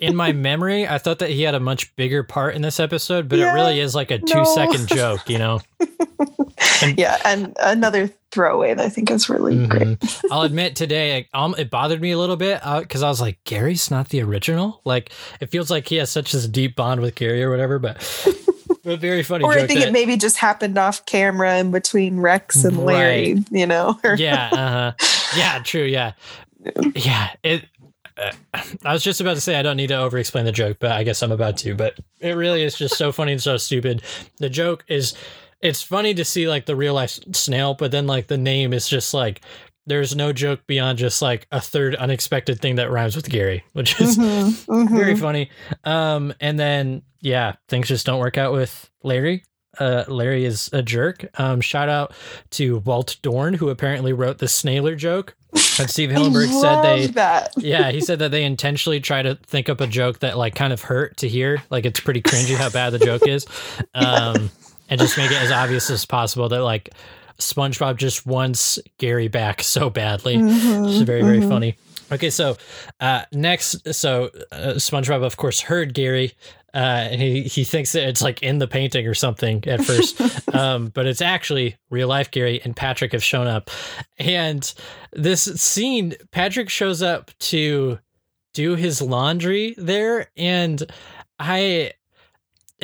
in my memory, I thought that he had a much bigger part in this episode, but it really is like a two no. second joke, you know. yeah. And another throwaway that I think is really great. Mhm. I'll admit today, um, it bothered me a little bit because I was like, Gary's not the original. Like, it feels like he has such this deep bond with Gary or whatever, but. But very funny Or joke I think that- it maybe just happened off camera in between Rex and Larry, you know? yeah uh-huh. yeah true yeah yeah it uh, i was just about to say i don't need to over explain the joke but i guess i'm about to but it really is just so funny and so stupid the joke is it's funny to see like the real life snail but then like the name is just like there's no joke beyond just like a third unexpected thing that rhymes with gary which is Mhm, mhm. very funny um and then yeah things just don't work out with larry uh, Larry is a jerk. Um, shout out to Walt Dohrn, who apparently wrote the Snailer joke. And Steve Hillenburg said they, that. yeah, he said that they intentionally try to think up a joke that like kind of hurt to hear. Like it's pretty cringy how bad the joke is, um, and just make it as obvious as possible that like SpongeBob just wants Gary back so badly. Mhm, It's very very mhm. funny. Okay, so uh, next, so uh, SpongeBob, of course, heard Gary. Uh, and he, he thinks that it's like in the painting or something at first, um, but it's actually real life Gary and Patrick have shown up. And this scene, Patrick shows up to do his laundry there. And I,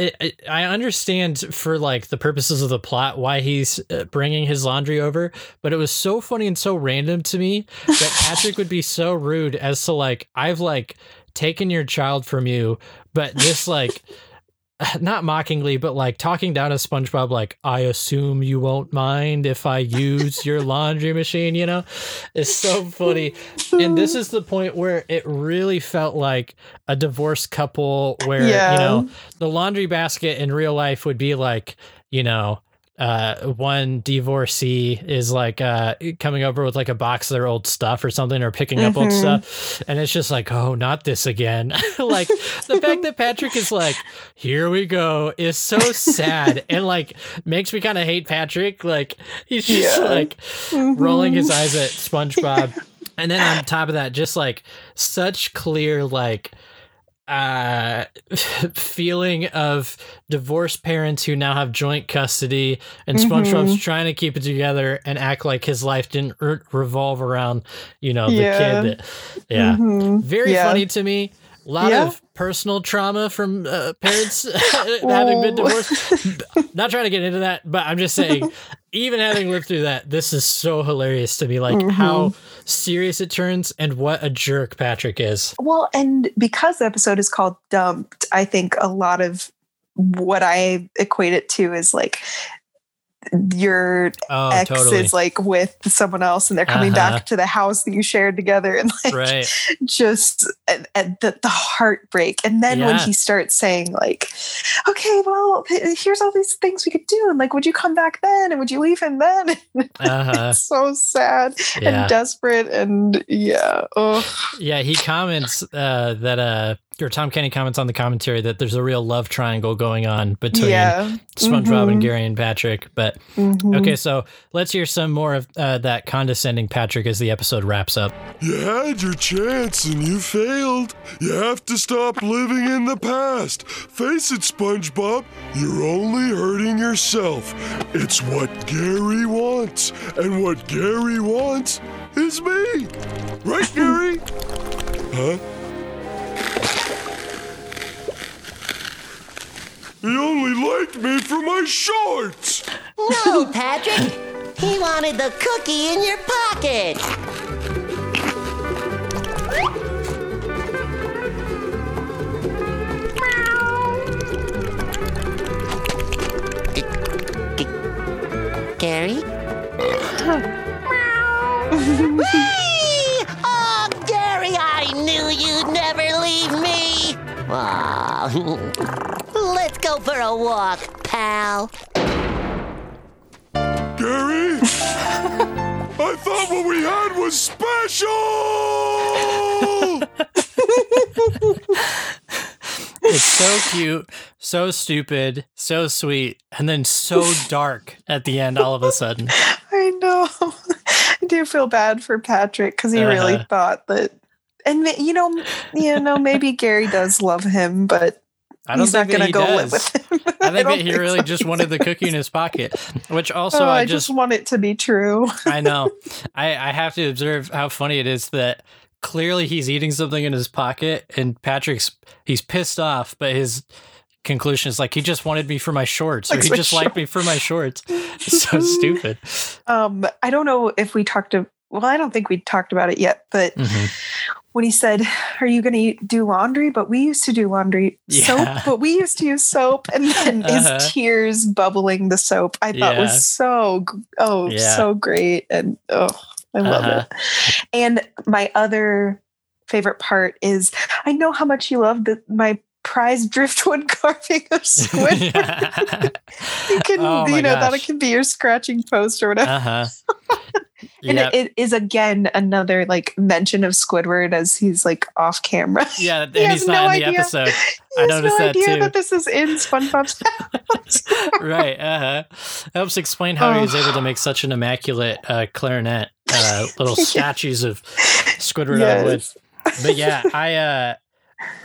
it, it- I understand for like the purposes of the plot why he's uh, bringing his laundry over, but it was so funny and so random to me that Patrick would be so rude as to like I've like taken your child from you, but this like not mockingly, but like talking down to SpongeBob, like I assume you won't mind if I use your laundry machine. You know, it's so funny. And this is the point where it really felt like a divorced couple, where Yeah. you know the laundry basket in real life would be like you know uh one divorcee is like uh coming over with like a box of their old stuff or something or picking up old Mhm. stuff. And it's just like oh not this again. Like the fact that patrick is like here we go is so sad and like makes me kind of hate patrick. Like he's just Yeah. like rolling his eyes at spongebob. And then on top of that just like such clear like uh feeling of divorced parents who now have joint custody and SpongeBob's Mhm. trying to keep it together and act like his life didn't re- revolve around you know the Yeah. kid that, yeah Mhm. very Yeah. funny to me a lot Yeah. of personal trauma from uh, parents having been divorced not trying to get into that but i'm just saying even having lived through that this is so hilarious to me like Mm-hmm. how serious it turns and what a jerk patrick is. Well, and because the episode is called Dumped, I think a lot of what I equate it to is like your oh ex totally. is like with someone else and they're coming Uh-huh. back to the house that you shared together and like right. just and, and the, the heartbreak. And then when he starts saying like okay well here's all these things we could do and like would you come back then? And would you leave him then? Uh-huh. It's so sad Yeah. and desperate and yeah oh Yeah, he comments uh, that uh, or Tom Kenny comments on the commentary that there's a real love triangle going on between yeah SpongeBob and Mhm. Gary and Patrick. But Mhm. okay, so let's hear some more of uh, that condescending Patrick as the episode wraps up. You had your chance and you failed. You have to stop living in the past. Face it, SpongeBob, you're only hurting yourself. It's what Gary wants, and what Gary wants is me. Right, Gary? Huh? He only liked me for my shorts. No, Patrick. He wanted the cookie in your pocket. Gary? Whee! Oh, Gary, I knew you'd never leave me. Aw. Let's go for a walk, pal. Gary? I thought what we had was special! It's so cute, so stupid, so sweet, and then so dark at the end all of a sudden. I know. I do feel bad for Patrick because he really Uh-huh. thought that, and you know, you know, maybe Gary does love him, but I don't he's not think going to go live with him. I think don't that he really so just wanted the cookie in his pocket, which also oh, I I just just want it to be true. I know. I, I have to observe how funny it is that clearly he's eating something in his pocket and Patrick's he's pissed off, but his conclusion is like he just wanted me for my shorts or he just liked me for my shorts. It's so stupid. Um, I don't know if we talked to. Well, I don't think we talked about it yet, but Mhm. when he said, "Are you going to do laundry?" But we used to do laundry Yeah. soap, but we used to use soap, and then Uh-huh. his tears bubbling the soap. I thought Yeah. was so oh Yeah. so great, and oh, I love Uh-huh. it. And my other favorite part is I know how much you love the my prize driftwood carving of squid. Yeah. you can, Oh you know, that gosh. can be your scratching post or whatever. Uh-huh. And Yep. it, it is again another like mention of Squidward as he's like off camera. yeah, and he has he's not no in the idea. episode. He I has noticed no that idea too. that this is in SpongeBob's house. right. Uh-huh. Helps explain how he was Oh. able to make such an immaculate uh, clarinet. Uh, little statues of Squidward I would. Yes. But yeah, I uh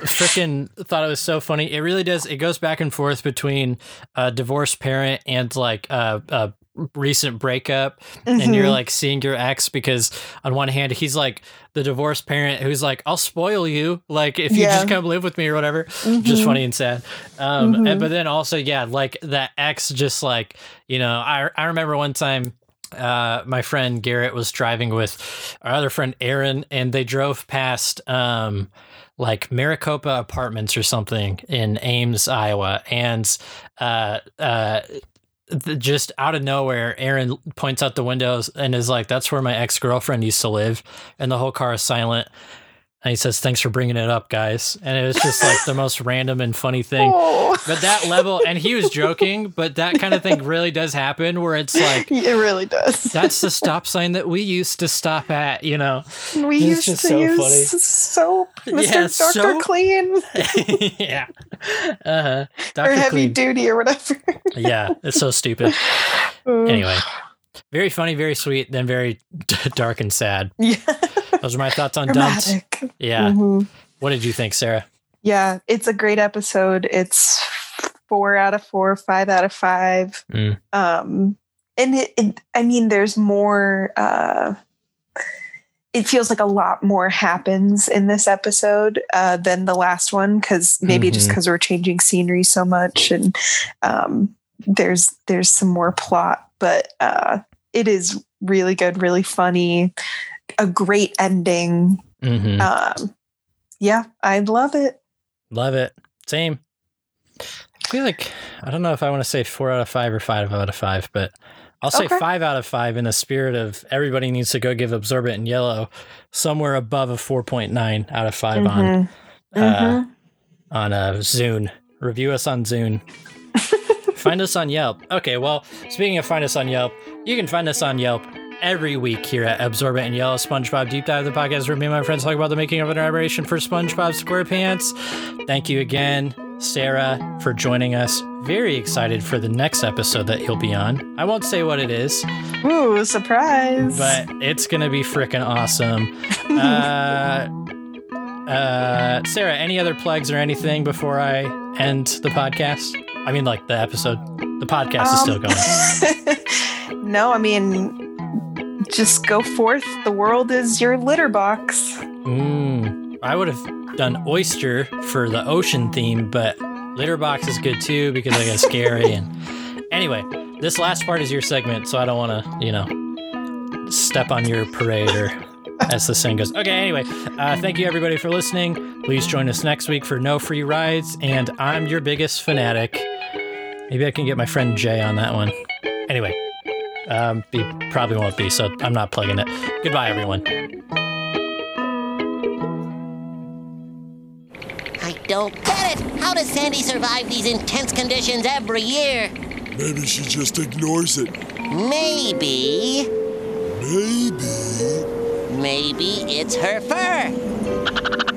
freaking thought it was so funny. It really does. It goes back and forth between a divorced parent and like a, a recent breakup, and you're Mhm. like seeing your ex because on one hand he's like the divorced parent who's like, "I'll spoil you, like if you just come live with me or whatever." Just Mhm. funny and sad. Um, and, Mhm. but then also, yeah, like that ex just like you know, I I remember one time uh, my friend Garrett was driving with our other friend Aaron, and they drove past um, like Maricopa Apartments or something in Ames, Iowa, and uh, uh, th- just out of nowhere, Aaron points out the windows and is like, "That's where my ex girlfriend used to live," and the whole car is silent. And he says, "Thanks for bringing it up, guys." And it was just like the most random and funny thing. Oh. But that level, and he was joking, but that kind of thing really does happen where it's like, it really does. that's the stop sign that we used to stop at, you know? we used just to so use funny. soap, Mr. Yeah, Doctor soap. Clean yeah. Uh-huh. or Dr. Heavy Clean. Duty or whatever. Yeah, it's so stupid. Anyway, very funny, very sweet, then very dark and sad. yeah, Those are my thoughts on Dumped. dramatic. Yeah. Mhm. What did you think, Sarah? Yeah, it's a great episode. It's four out of four, five out of five. Mm. Um, and it, it, I mean, there's more. Uh, it feels like a lot more happens in this episode uh, than the last one because maybe just Mhm. because we're changing scenery so much and um, there's there's some more plot, but uh, it is really good, really funny, a great ending. Mm-hmm. Um, yeah, I love it. Love it. Same. I feel like I don't know if I want to say four out of five or five out of five, but I'll say Okay. five out of five in the spirit of everybody needs to go give Absorbent and Yellow somewhere above a four point nine out of 5 on Mhm. uh, Mhm. on uh, Zune. Review us on Zune. find us on Yelp. Okay, well, speaking of find us on Yelp, you can find us on Yelp every week here at Absorbent and Yellow SpongeBob Deep Dive, the podcast where me and my friends talk about the making of an aberration for SpongeBob SquarePants. Thank you again, Sarah, for joining us. Very excited for the next episode that you'll be on. I won't say what it is, Ooh, surprise. but it's gonna be freaking awesome. Uh, uh, Sarah, any other plugs or anything before I end the podcast? I mean, like the episode. The podcast is still going. going. no, I mean, just go forth. The world is your litter box. Mm, I would have done oyster for the ocean theme, but litter box is good too because I get scary. and anyway, this last part is your segment, so I don't want to, you know, step on your parade or as the saying goes. Okay, anyway, uh, thank you everybody for listening. Please join us next week for no free rides, and I'm your biggest fanatic. Maybe I can get my friend Jay on that one. Anyway, um, he probably won't be, so I'm not plugging it. Goodbye, everyone. I don't get it. How does Sandy survive these intense conditions every year? Maybe she just ignores it. Maybe, Maybe. maybe it's her fur.